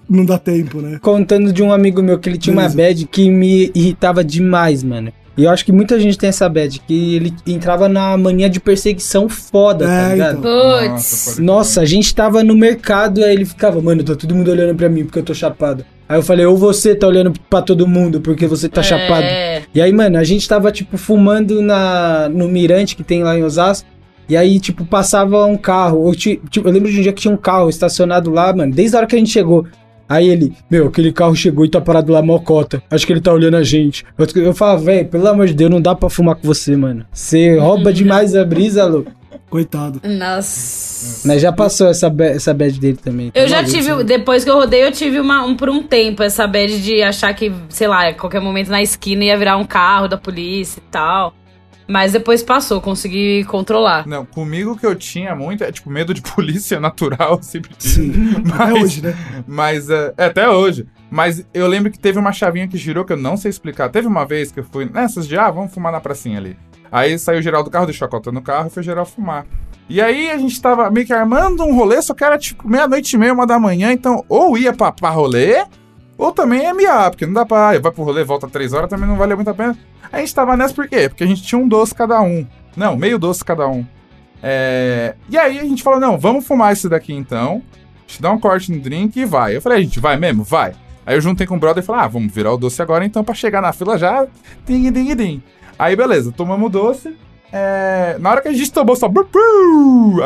Não dá tempo, né? Contando de um amigo meu que ele tinha uma Beleza. bad que me irritava demais, mano. E eu acho que muita gente tem essa bad, que ele entrava na mania de perseguição foda, tá É, ligado? então. Putz. Nossa, a gente tava no mercado, aí ele ficava, mano, tá todo mundo olhando pra mim porque eu tô chapado. Aí eu falei, ou você tá olhando pra todo mundo porque você tá chapado. É. E aí, mano, a gente tava, tipo, fumando na, no mirante que tem lá em Osasco. E aí, tipo, passava um carro. Eu, ti- tipo, eu lembro de um dia que tinha um carro estacionado lá, mano, desde a hora que a gente chegou. Aí ele, meu, aquele carro chegou e tá parado lá mocota. Acho que ele tá olhando a gente. Eu, eu falava, velho, pelo amor de Deus, não dá pra fumar com você, mano. Você rouba demais a brisa, louco. Coitado. Nossa. Mas já passou essa, essa bad dele também. tá Eu já maluco, tive, né? depois que eu rodei, eu tive uma, um por um tempo essa bad de achar que, sei lá, a qualquer momento na esquina ia virar um carro da polícia e tal. Mas depois passou, consegui controlar. Não, comigo que eu tinha muito é tipo medo de polícia natural, sempre tive. Sim. Até Mas- hoje, né? Mas é, é, até hoje. Mas eu lembro que teve uma chavinha que girou que eu não sei explicar. Teve uma vez que eu fui nessas de, ah, vamos fumar na pracinha ali. Aí saiu geral do carro, deixou a cota no carro e foi geral fumar. E aí a gente tava meio que armando um rolê, só que era tipo meia-noite e meia, uma da manhã, então ou ia pra, pra rolê, ou também ia miar, porque não dá pra. ah, vai pro rolê, volta três horas, também não valeu muito a pena. A gente tava nessa por quê? Porque a gente tinha um doce cada um. Não, meio doce cada um. É, E aí a gente falou, não, vamos fumar esse daqui então. A gente dá um corte no drink e vai. Eu falei, a gente vai mesmo? Vai. Aí eu juntei com o brother e falei, ah, vamos virar o doce agora então pra chegar na fila já. Ding, ding, ding. Aí beleza, tomamos o doce. É, Na hora que a gente tomou só. Aí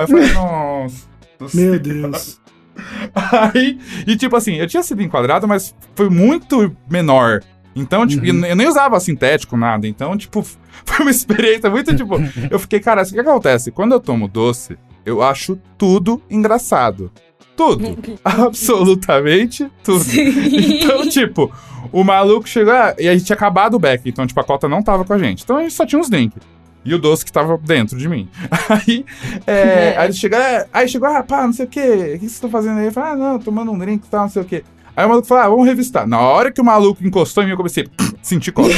eu falei, nossa. Meu Deus. Aí, e tipo assim, eu tinha sido enquadrado, mas foi muito menor. Então, tipo, Uhum. eu nem usava sintético, nada. Então, tipo, foi uma experiência muito, tipo... eu fiquei, cara, o que acontece? Quando eu tomo doce, eu acho tudo engraçado. Tudo. Absolutamente tudo. Então, tipo, o maluco chegou ah, e a gente tinha acabado o back, então, tipo, a cota não tava com a gente. Então a gente só tinha uns drinks. E o doce que tava dentro de mim. Aí, é, aí ele chegou, é, aí chegou, ah, pá, não sei o quê, o que vocês estão fazendo aí? Eu falei, ah, não, tomando um drink e tal, não sei o quê. Aí o maluco falou, ah, vamos revistar. Na hora que o maluco encostou em mim, eu comecei a sentir cota.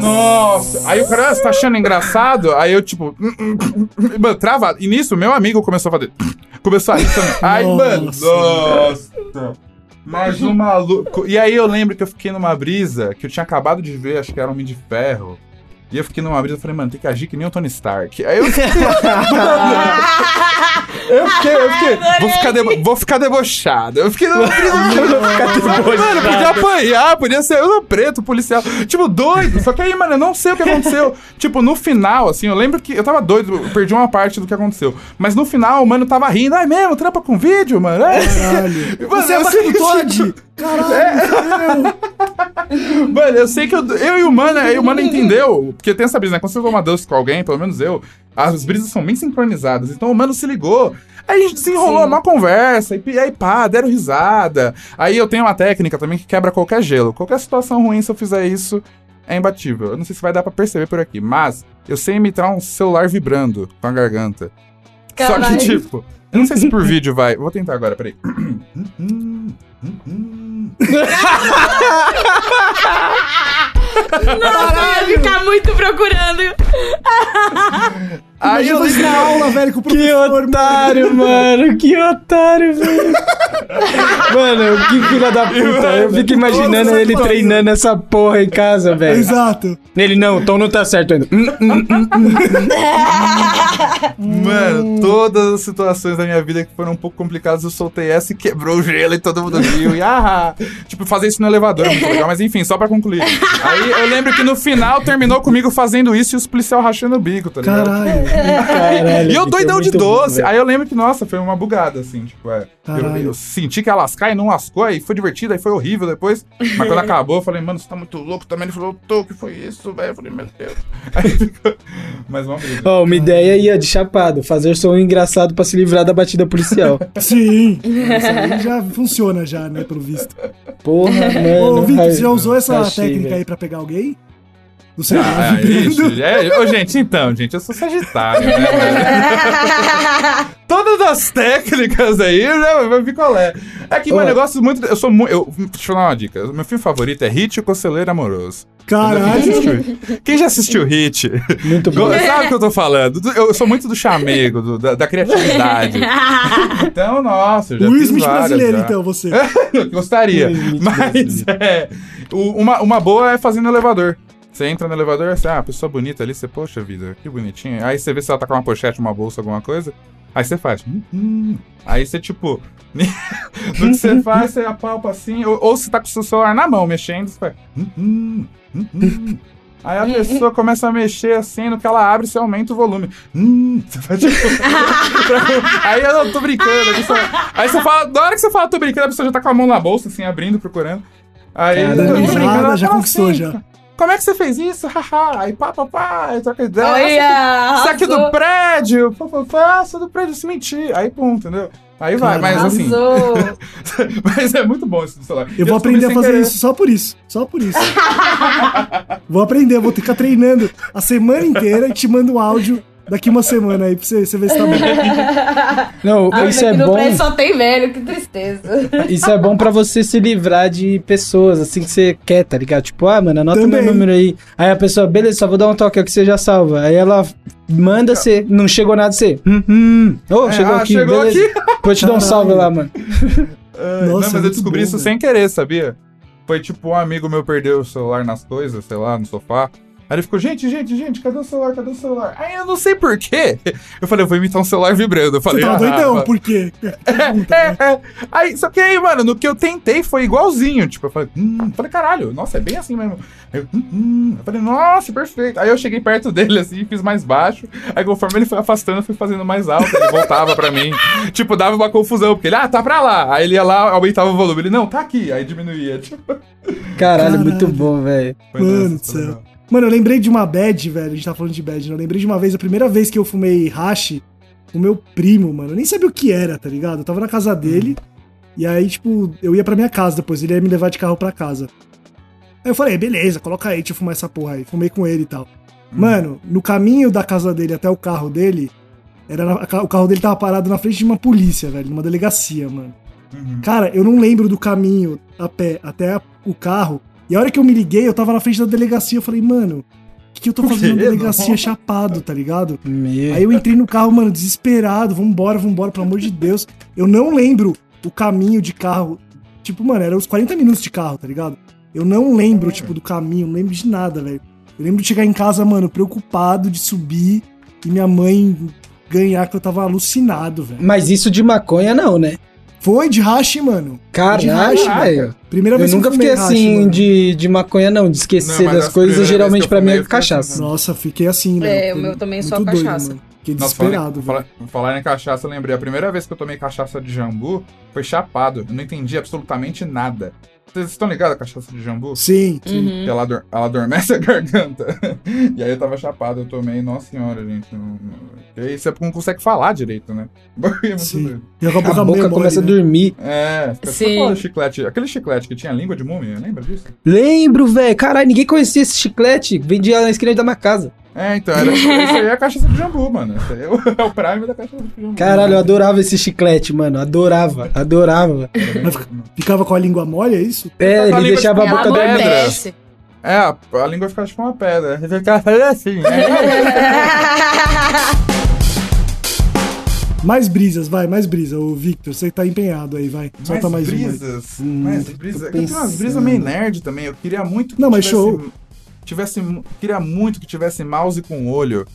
Nossa! Aí o cara, ah, você tá achando engraçado? Aí eu, tipo, hum, hum, hum, mano, travado. E nisso, meu amigo começou a fazer. Começou a rir também. Ai, mano, Nossa. Mas o maluco. E aí eu lembro que eu fiquei numa brisa que eu tinha acabado de ver, acho que era Homem de Ferro. E eu fiquei numa brisa e falei, mano, tem que agir que nem o Tony Stark. Aí eu. eu fiquei, eu fiquei. Vou ficar, debo- vou ficar debochado. Eu fiquei numa brisa. Mano, podia apanhar, podia ser eu preto, policial. Tipo, doido. Só que aí, mano, eu não sei o que aconteceu. tipo, no final, assim, eu lembro que eu tava doido, eu perdi uma parte do que aconteceu. Mas no final, o mano tava rindo. Ai mesmo, trampa com vídeo, mano. É. Caralho. Mano, Você é eu bacana sei- Caralho. Mano, eu sei que eu, eu e o mano, aí o mano entendeu. Porque tem essa brisa, né? Quando você toma doce com alguém, pelo menos eu, as brisas são bem sincronizadas. Então o mano se ligou. Aí a gente desenrolou Sim. uma conversa, e, e aí pá, deram risada. Aí eu tenho uma técnica também que quebra qualquer gelo. Qualquer situação ruim, se eu fizer isso, é imbatível. Eu não sei se vai dar pra perceber por aqui, mas eu sei imitar um celular vibrando com a garganta. Só Caralho. que, tipo, eu não sei se por vídeo vai. Vou tentar agora, peraí. Nossa, eu ia ficar muito procurando. Aí eu na aula, velho, com o Que professor. otário, mano. Que otário, velho. Mano, que filha da puta. Eu fico imaginando ele treinando essa porra em casa, velho. Exato. Ele, não, o tom não tá certo ainda. Hum, hum, hum. Mano, todas as situações da minha vida que foram um pouco complicadas, eu soltei essa e quebrou o gelo e todo mundo viu. E ah, tipo, fazer isso no elevador é muito legal. Mas enfim, só pra concluir. Aí eu lembro que no final terminou comigo fazendo isso e os policiais rachando o bico, tá ligado? Caralho. Caralho, E eu doidão foi de bom, doce. velho. aí eu lembro que, nossa, foi uma bugada, assim, tipo, é. Eu, eu senti que ia lascar e não lascou, aí foi divertido, aí foi horrível depois. Mas quando acabou, eu falei, mano, você tá muito louco também. Ele falou, tô, que foi isso, velho? Eu falei, meu Deus. Aí ficou. Mas uma briga. Ó, uma ideia ia de chapado, fazer som engraçado pra se livrar da batida policial. Sim. Isso aí já funciona já, né, pelo visto. Porra, mano. Ô, Vitor, você já usou essa técnica aí pra pegar alguém? Do celular Ah, é, é, ô, gente, então, gente, eu sou sagitário, né? Todas as técnicas aí, vi qual é. É que meu Ô. negócio muito. Eu sou muito. Eu, deixa eu dar uma dica. Meu filme favorito é Hit e o Conselheiro Amoroso. Caralho. quem já assistiu Hit? Muito bom. Sabe o que eu tô falando? Do- Eu sou muito do chamego, do- da, da criatividade. Então, nossa, eu já Will fiz Smith brasileiro, já. então, você. Gostaria. Mas é. uma, uma boa é fazer no elevador. Você entra no elevador, assim, ah, pessoa bonita ali, você, poxa vida, que bonitinha. Aí você vê se ela tá com uma pochete, uma bolsa, alguma coisa. Aí você faz. hum, hum. Aí você, tipo. no que você faz, você apalpa assim. Ou, ou você tá com o seu celular na mão mexendo, você faz. hum, hum, hum, hum. Aí a pessoa começa a mexer assim, no que ela abre, você aumenta o volume. Hum, você faz tipo. aí eu não tô brincando. pessoa- Aí você fala, na hora que você fala tô brincando, a pessoa já tá com a mão na bolsa, assim, abrindo, procurando. Aí Cara, tô brincando, já fala conquistou, assim, já. Como é que você fez isso? Haha. Aí pá, pá, pá, aí troca ideia. Olha, Isso aqui do prédio, pá, pá, pá, sou do prédio, se mentir. Aí, pum, entendeu? Aí vai, mas assim. Mas é muito bom esse do celular. Eu vou descobri aprender a fazer querer. isso só por isso. Só por isso. vou aprender, vou ficar treinando a semana inteira e te mando um áudio daqui uma semana aí pra você, você ver se tá bom. Não, Ah, isso é bom. só tem velho, que tristeza. Isso é bom pra você se livrar de pessoas assim que você quer, tá ligado? Tipo, ah, mano, anota Também. meu número aí. Aí a pessoa, beleza, só vou dar um toque aqui, você já salva. Aí ela manda você, não chegou nada, você. Hum, hum. Ô, É, chegou ah, aqui, chegou beleza. aqui. Vou te dar um salve lá, mano. Ai, Nossa, não, mas eu descobri bom, isso velho. sem querer, sabia? Foi tipo um amigo meu perdeu o celular nas coisas, sei lá, no sofá. Aí ele ficou, gente, gente, gente, cadê o celular? Cadê o celular? Aí eu não sei porquê. Eu falei, eu vou imitar um celular vibrando. Eu Você falei, tava ah, doidão, por quê? Pergunta, né? É, é. Aí, só que aí, mano, no que eu tentei foi igualzinho. Tipo, eu falei, hum, falei, caralho, nossa, é bem assim mesmo. Aí eu, hum, hum. eu falei, nossa, perfeito. Aí eu cheguei perto dele assim, fiz mais baixo. Aí conforme ele foi afastando, eu fui fazendo mais alto. Ele voltava pra mim. Tipo, dava uma confusão, porque ele, ah, tá pra lá. Aí ele ia lá, aumentava o volume. Ele, não, tá aqui. Aí diminuía. Tipo, Caralho, Caralho. muito bom, velho. Mano do céu. legal. Mano, eu lembrei de uma bad, velho. A gente tá falando de bad, né? Eu lembrei de uma vez, a primeira vez que eu fumei hash, o meu primo, mano. Eu nem sabia o que era, tá ligado? Eu tava na casa dele. E aí, tipo, eu ia pra minha casa depois. Ele ia me levar de carro pra casa. Aí eu falei, beleza, coloca aí, deixa eu fumar essa porra aí. Fumei com ele e tal. Mano, no caminho da casa dele até o carro dele, era na- o carro dele tava parado na frente de uma polícia, velho, numa delegacia, mano. Uhum. Cara, eu não lembro do caminho a pé até a- o carro. E a hora que eu me liguei, eu tava na frente da delegacia. Eu falei, mano, o que, que eu tô fazendo na delegacia Não. chapado, tá ligado? Meu. Aí eu entrei no carro, mano, desesperado. Vambora, vambora, pelo amor de Deus. Eu não lembro o caminho de carro. Tipo, mano, era uns 40 minutos de carro, tá ligado? Eu não lembro, tipo, do caminho, não lembro de nada, velho. Eu lembro de chegar em casa, mano, preocupado de subir e minha mãe ganhar, que eu tava alucinado, velho. Mas isso de maconha não, né? Foi de hash, mano. Caralho, velho. Primeira Eu vez que nunca fumei fiquei hash, assim de, de maconha, não. De esquecer Não, das as coisas, geralmente que eu mim é eu fiquei assim, cachaça. Nossa, fiquei assim, né? É, o meu também é só cachaça. Fiquei Nossa, desesperado, falar, velho. falar, falar em cachaça, eu lembrei. A primeira vez que eu tomei cachaça de jambu foi chapado. Eu não entendi absolutamente nada. Vocês estão ligados à cachaça de jambu? Sim, sim. Uhum. Ela, ador- ela adormece a garganta. e aí eu tava chapado, eu tomei, nossa senhora, gente. Não, não... E aí você não consegue falar direito, né? É Sim. E a A boca, boca meio começa mole, a né? dormir. É, Sim. chiclete. Aquele chiclete que tinha língua de múmia, lembra disso? Lembro, velho. Caralho, ninguém conhecia esse chiclete. Vendia na esquina da minha casa. É, então, era, isso aí é a cachaça de jambu, mano. Isso aí é o, é o prime da cachaça de jambu. Caralho, eu adorava esse chiclete, mano. Adorava, adorava. Ficava com a língua mole, é isso? É, ele deixava a boca amortece. É, a, a língua ficava tipo uma pedra. Você ficava fazendo assim. né? Mais brisas, vai, mais brisa. O Victor, você tá empenhado aí, vai. Solta mais, uma. aí. brisas. Hum, mais brisas. É tenho umas brisas meio nerd também. Eu queria muito que Não, mas tivesse, show. tivesse. Queria muito que tivesse mouse com olho.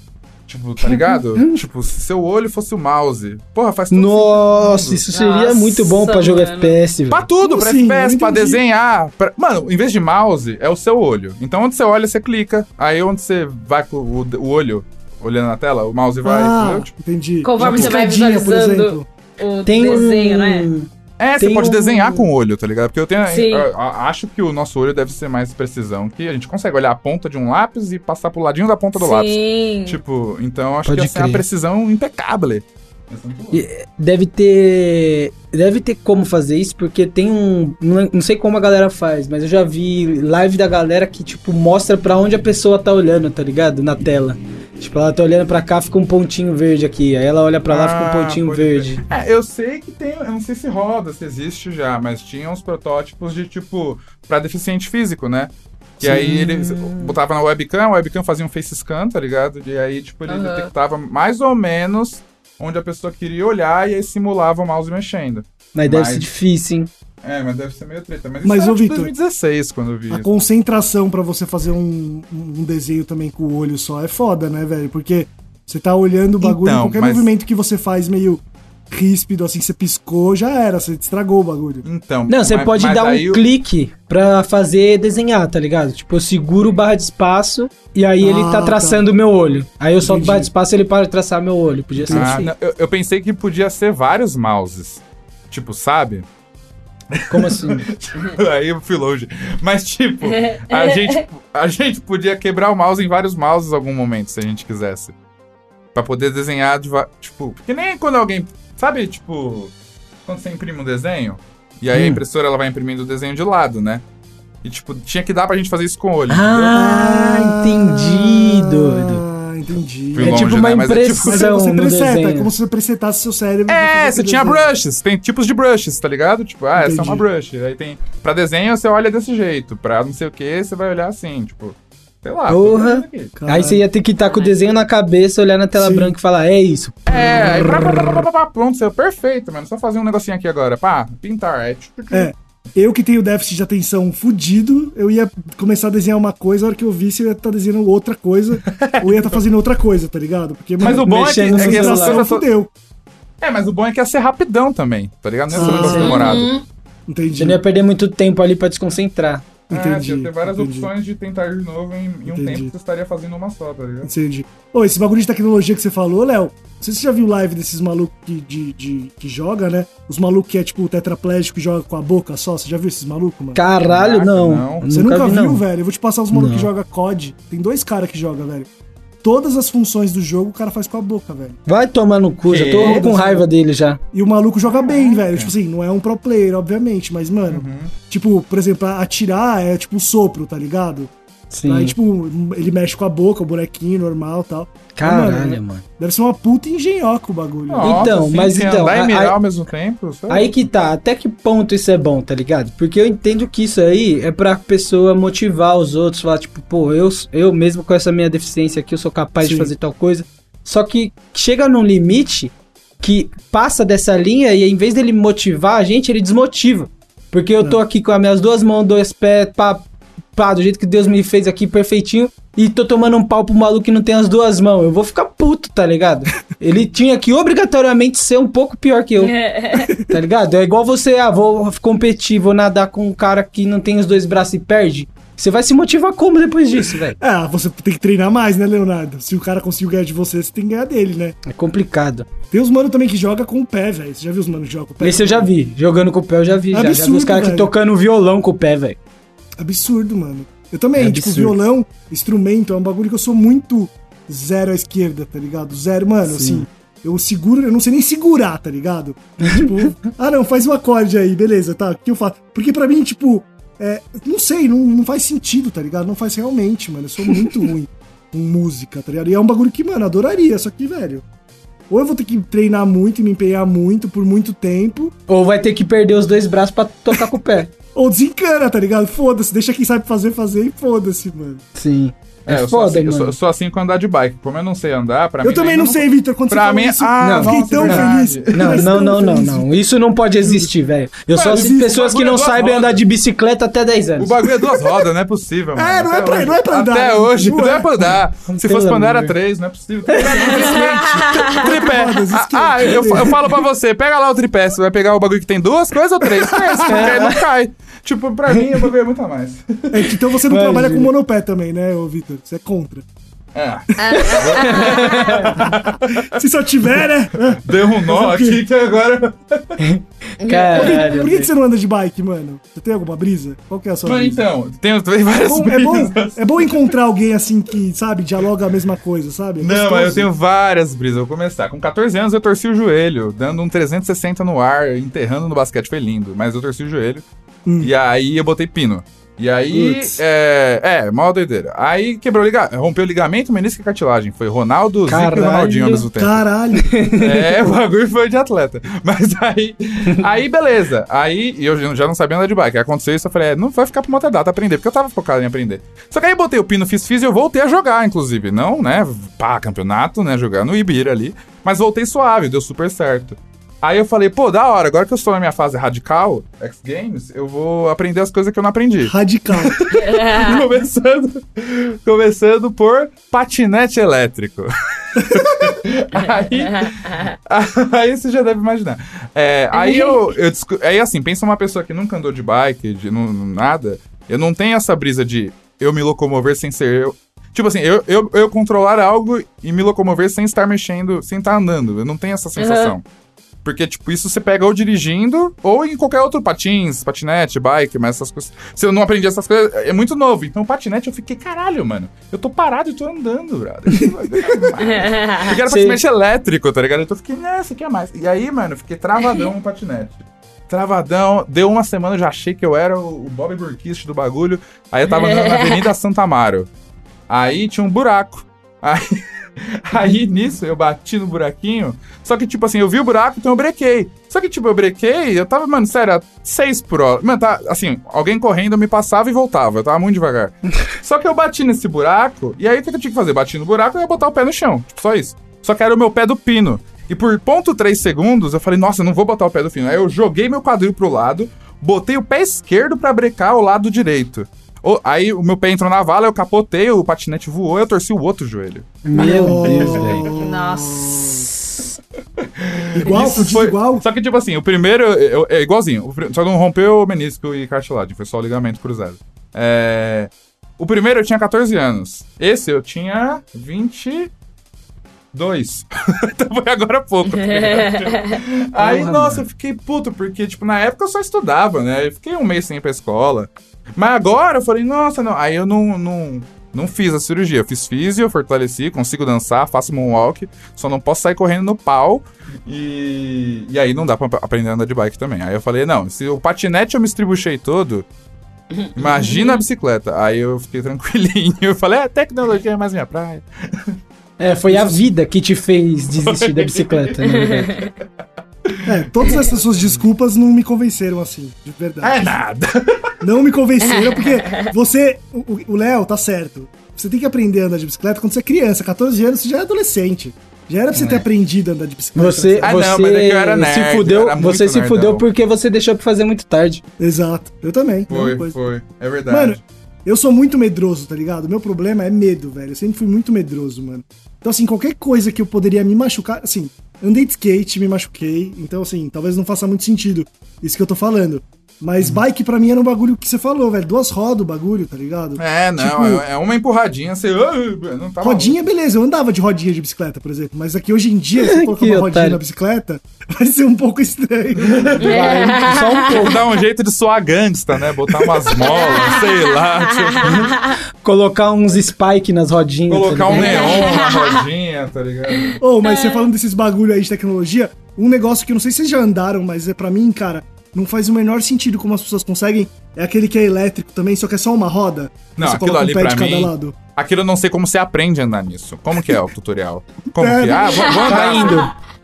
Tipo, tá ligado? tipo, se seu olho fosse o mouse. Porra, faz todo Nossa, isso seria Nossa, muito bom pra jogar mano. FPS, velho. Pra tudo, Como pra assim? FPS, pra desenhar. pra- Mano, em vez de mouse, é o seu olho. Então onde você olha, você clica. Aí onde você vai com o, o olho olhando na tela, o mouse vai. Ah, entendeu? Tipo, entendi. Conforme você vai visualizando. exemplo. O Tem desenho, um... né? É, você pode um- desenhar com o olho, tá ligado? Porque eu tenho. Sim. eu- eu acho que o nosso olho deve ser mais precisão. Que a gente consegue olhar a ponta de um lápis e passar pro ladinho da ponta do lápis. Sim. Tipo, então acho Pode que essa é uma precisão impecável. É Deve ter. Deve ter como fazer isso, porque tem um. Não, não sei como a galera faz, mas eu já vi live da galera que, tipo, mostra pra onde a pessoa tá olhando, tá ligado? Na tela. Tipo, ela tá olhando pra cá, fica um pontinho verde aqui. Aí ela olha pra lá, fica um Ah, pontinho verde. crer. É, eu sei que tem, eu não sei se roda, se existe já, mas tinha uns protótipos de tipo pra deficiente físico, né? E aí ele botava na webcam, a webcam fazia um face scan, tá ligado? E aí, tipo, ele Aham. detectava mais ou menos onde a pessoa queria olhar e aí simulava o mouse mexendo. Mas deve Mas- ser difícil, hein? É, mas deve ser meio treta. Mas, Mas, isso ô, Vitor, 2016 quando eu vi A isso. concentração pra você fazer um, um desenho também com o olho só é foda, né, velho? Porque você tá olhando o bagulho, Então, qualquer mas- movimento que você faz meio ríspido, assim, você piscou, já era, você estragou o bagulho. Então, Não, você mas- pode mas dar um o- clique pra fazer desenhar, tá ligado? Tipo, eu seguro barra de espaço e aí ele Ah, tá tá. traçando o meu olho. Aí eu solto barra de espaço e ele para de traçar meu olho. Podia ser Ah, assim. não, eu, eu pensei que podia ser vários mouses. Tipo, sabe? Como assim? Aí eu fui longe. Mas, tipo, a gente, a gente podia quebrar o mouse em vários mouses em algum momento, se a gente quisesse. Pra poder desenhar de Tipo, que nem quando alguém. Sabe, tipo, quando você imprime um desenho, e aí a Hum. impressora ela vai imprimindo o desenho de lado, né? E, tipo, tinha que dar pra gente fazer isso com o olho. ah, entendi, doido. Ah, entendi. Fui É longe, tipo uma né? Mas é tipo- impressão você preseta, é como se você presetasse seu cérebro. É, você tinha desenho. brushes, tem tipos de brushes, tá ligado? Tipo, ah, essa é Entendi. uma brush. Aí tem. Pra desenho você olha desse jeito, pra não sei o que, você vai olhar assim, tipo. Sei lá. Porra. Aí você ia ter que estar com o desenho na cabeça, olhar na tela Sim. branca e falar, é isso. É, aí pá, pá, pá, pronto, saiu perfeito, mano. Só fazer um negocinho aqui agora. Pá, pintar. É, É. Eu que tenho déficit de atenção fudido, eu ia começar a desenhar uma coisa, a hora que eu visse, eu ia estar desenhando outra coisa, ou ia estar fazendo outra coisa, tá ligado? Porque, Mas mano, o bom é que, é que essa coisa. fudeu. É, mas o bom é que ia ser rapidão também, tá ligado? Não ia ser um Ah, negócio demorado. Entendi. Você não ia perder muito tempo ali pra desconcentrar. Entendi, É, ia ter várias entendi. opções de tentar de novo em, em um Entendi. tempo que você estaria fazendo uma só, tá ligado? Entendi. Ô, esse bagulho de tecnologia que você falou, Léo, não sei se você já viu live desses malucos que, de, de- que joga, né? Os malucos que é tipo tetraplégico e joga com a boca só. Você já viu esses malucos, mano? Caralho, Caraca, não. não. Você nunca, vi, viu, não. velho? Eu vou te passar os malucos que Não. jogam COD. Tem dois caras que jogam, velho. Todas as funções do jogo o cara faz com a boca, velho. Vai tomar no cu, já tô Que? com raiva dele já. E o maluco joga bem, velho. Tipo assim, não é um pro player, obviamente, mas, mano, tipo, por exemplo, atirar é tipo um sopro, tá ligado? Sim. Aí, tipo, ele mexe com a boca, o bonequinho normal e tal. Caralho, Mano, mano. Deve ser uma puta engenhoca o bagulho. Nossa, Então, sim, mas então, Andar e a- mirar a- ao mesmo tempo? sei. Aí que tá, até que ponto isso é bom, tá ligado? Porque eu entendo que isso aí é pra pessoa motivar os outros, falar, tipo, pô, eu, eu mesmo com essa minha deficiência aqui, eu sou capaz de Sim. fazer tal coisa. Só que chega num limite que passa dessa linha e em vez dele motivar a gente, ele desmotiva. Porque eu tô aqui com as minhas duas mãos, dois pés, pá, pá, do jeito que Deus me fez aqui perfeitinho, e tô tomando um pau pro maluco que não tem as duas mãos. Eu vou ficar puto, tá ligado? Ele tinha que obrigatoriamente ser um pouco pior que eu. Tá ligado? É igual você, ah, vou competir, vou nadar com um cara que não tem os dois braços e perde. Você vai se motivar como depois disso, velho? É, você tem que treinar mais, né, Leonardo? Se o cara conseguiu ganhar de você, você tem que ganhar dele, né? É complicado. Tem os mano também que joga com o pé, velho. Você já viu os mano que jogam com o pé? Esse eu já vi. Jogando com o pé eu já vi. já. já vi os caras que tocando violão com o pé, velho. Absurdo, mano. Eu também, É tipo, violão, instrumento, é um bagulho que eu sou muito zero à esquerda, tá ligado? Zero, mano, assim. Eu seguro, eu não sei nem segurar, tá ligado? tipo, ah não, faz um acorde aí, beleza, tá? O que eu faço? Porque pra mim, tipo, é, não sei, não, não faz sentido, tá ligado? Não faz realmente, mano. Eu sou muito ruim com música, tá ligado? E é um bagulho que, mano, adoraria, só que, velho. Ou eu vou ter que treinar muito e me empenhar muito por muito tempo, Ou vai ter que perder os dois braços pra tocar com o pé. ou desencana, tá ligado? Foda-se, deixa quem sabe fazer, fazer e foda-se, mano. Sim. É, É, eu, sou assim, eu, sou, mano. eu sou assim com andar de bike. Como eu não sei andar, pra Eu mim. também nem- não sei, Vitor. Quando Pra você mim- isso, ah, eu fiquei nossa, tão verdade. feliz. Não, não, não, não, não. Isso não pode existir, velho. Eu assisto existe, pessoas que não é sabem andar de bicicleta até 10 anos. O bagulho é duas rodas, não é possível, mano. É, não é pra- não é pra andar, Até hoje, Não não é. é pra andar. Se fosse pra andar, era três, não é possível. tripé. Ah, eu, eu falo pra você, pega lá o tripé. Você vai pegar o bagulho que tem duas coisas ou três? Três, porque aí não cai. Tipo, pra mim, o bagulho é muito a mais. É então você não trabalha com monopé também, né, Vitor? Você é contra. É, Se só tiver, né? deu um nó aqui que agora. Caralho. Por que, que você não anda de bike, mano? Você tem alguma brisa? Qual que é a sua Mas brisa? então, tem, tem É várias bom, é, bom, brisas. é bom encontrar alguém assim que, sabe, dialoga a mesma coisa, sabe? É Não, mas eu tenho várias brisas. Vou começar. Com 14 anos eu torci o joelho, dando um 360 no ar, enterrando no basquete. Foi lindo, mas eu torci o joelho. Hum. E aí eu botei pino. E aí, é, é, mó doideira. Aí quebrou ligamento, rompeu o ligamento, menisco e cartilagem. Foi Ronaldo, Zico e Caralho. Ronaldinho ao mesmo tempo. Caralho. É, o bagulho foi de atleta. Mas aí, aí beleza. Aí eu já não sabia andar de bike. Aí aconteceu isso, eu falei, é, não vai ficar pra uma outra data aprender, porque eu tava focado em aprender. Só que aí botei o pino, fiz fiz e eu voltei a jogar, inclusive. Não, né, pá, campeonato, né, jogar no Ibira ali. Mas voltei suave, deu super certo. Aí eu falei, pô, da hora, agora que eu estou na minha fase radical, X Games, eu vou aprender as coisas que eu não aprendi. Radical. começando, começando por patinete elétrico. aí, aí você já deve imaginar. É, aí eu, eu aí assim, pensa uma pessoa que nunca andou de bike, de nu- nada, eu não tenho essa brisa de eu me locomover sem ser eu. Tipo assim, eu, eu, eu controlar algo e me locomover sem estar mexendo, sem estar andando. Eu não tenho essa sensação. Porque, tipo, isso você pega ou dirigindo ou em qualquer outro patins, patinete, bike, mas essas coisas. Se eu não aprendi essas coisas, é muito novo. Então, patinete, eu fiquei, caralho, mano. Eu tô parado e tô andando, brother. Porque era Sim. patinete elétrico, tá ligado? Então eu fiquei, né, esse aqui é mais. E aí, mano, eu fiquei travadão no patinete. Travadão, deu uma semana, eu já achei que eu era o o Bob Burkist do bagulho. Aí eu tava andando na Avenida Santa Amaro. Aí tinha um buraco. Aí, aí nisso eu bati no buraquinho. Só que, tipo assim, eu vi o buraco, então eu brequei. Só que, tipo, eu brequei, eu tava, mano, sério, a 6 por hora. Mano, tá, assim, alguém correndo, eu me passava e voltava. Eu tava muito devagar. Só que eu bati nesse buraco, e aí o que eu tinha que fazer? Bati no buraco e ia botar o pé no chão. Tipo, só isso. Só que era o meu pé do pino. E por ponto 3 segundos, eu falei, nossa, eu não vou botar o pé do pino. Aí eu joguei meu quadril pro lado, botei o pé esquerdo pra brecar o lado direito. O- aí o meu pé entrou na vala, eu capotei, o patinete voou, eu torci o outro joelho. Meu. Deus, velho. Nossa. Igual, Isso foi- igual. Só que, tipo assim, o primeiro eu- é igualzinho. só não rompeu o menisco e cartilagem, foi só o ligamento cruzado. É, o primeiro eu tinha 14 anos. Esse eu tinha 22. então foi agora há pouco. tá? Aí, Porra, nossa, eu fiquei puto, porque, tipo, na época eu só estudava, né? Eu fiquei um mês sem ir pra escola. Mas agora eu falei, nossa, não. Aí eu não, não, não fiz a cirurgia. Eu fiz físio, fortaleci, consigo dançar, faço moonwalk, só não posso sair correndo no pau. E, e aí não dá pra aprender a andar de bike também. Aí eu falei, não, se o patinete eu me estribuchei todo, imagina a bicicleta. Aí eu fiquei tranquilinho. Eu falei, é, tecnologia é mais minha praia. É, foi a vida que te fez desistir da bicicleta, né, velho? É, todas essas suas desculpas não me convenceram assim, de verdade. É nada. Não me convenceram, porque você, o- Léo, tá certo. Você tem que aprender a andar de bicicleta quando você é criança. 14 anos, você já é adolescente. Já era pra você ter aprendido a andar de bicicleta. Você, Ah, não, você mas é que eu era nerd, se eu fudeu, você se nerdão. fudeu porque você deixou pra fazer muito tarde. Exato. Eu também. Foi, foi. É verdade. Mano, eu sou muito medroso, tá ligado? Meu problema é medo, velho. Eu sempre fui muito medroso, mano. Então, assim, qualquer coisa que eu poderia me machucar, assim, andei de skate, me machuquei. Então, assim, talvez não faça muito sentido isso que eu tô falando. Mas Uhum. bike pra mim era um bagulho que você falou, velho. Duas rodas o bagulho, tá ligado? É, não, Tipo, é, é uma empurradinha, você. Não tá Rodinha, beleza, eu andava de rodinha de bicicleta, por exemplo. Mas aqui hoje em dia, se eu colocar uma rodinha otário. na bicicleta, vai ser um pouco estranho. Vai, só um pouco. maluco. Dá um jeito de soar gangsta, né? Botar umas molas, sei lá. Tipo, Colocar uns spike nas rodinhas. colocar tá um neon na rodinha, tá ligado? Ô, mas você falando desses bagulho aí de tecnologia, um negócio que eu não sei se vocês já andaram, mas é pra mim, cara, não faz o menor sentido como as pessoas conseguem. É aquele que é elétrico também, só que é só uma roda. Não, você aquilo coloca ali um pé pra de cada mim. lado. Aquilo eu não sei como você aprende a andar nisso. Como que é o tutorial? Como É. que é? Ah, vou, vou andar. Caindo.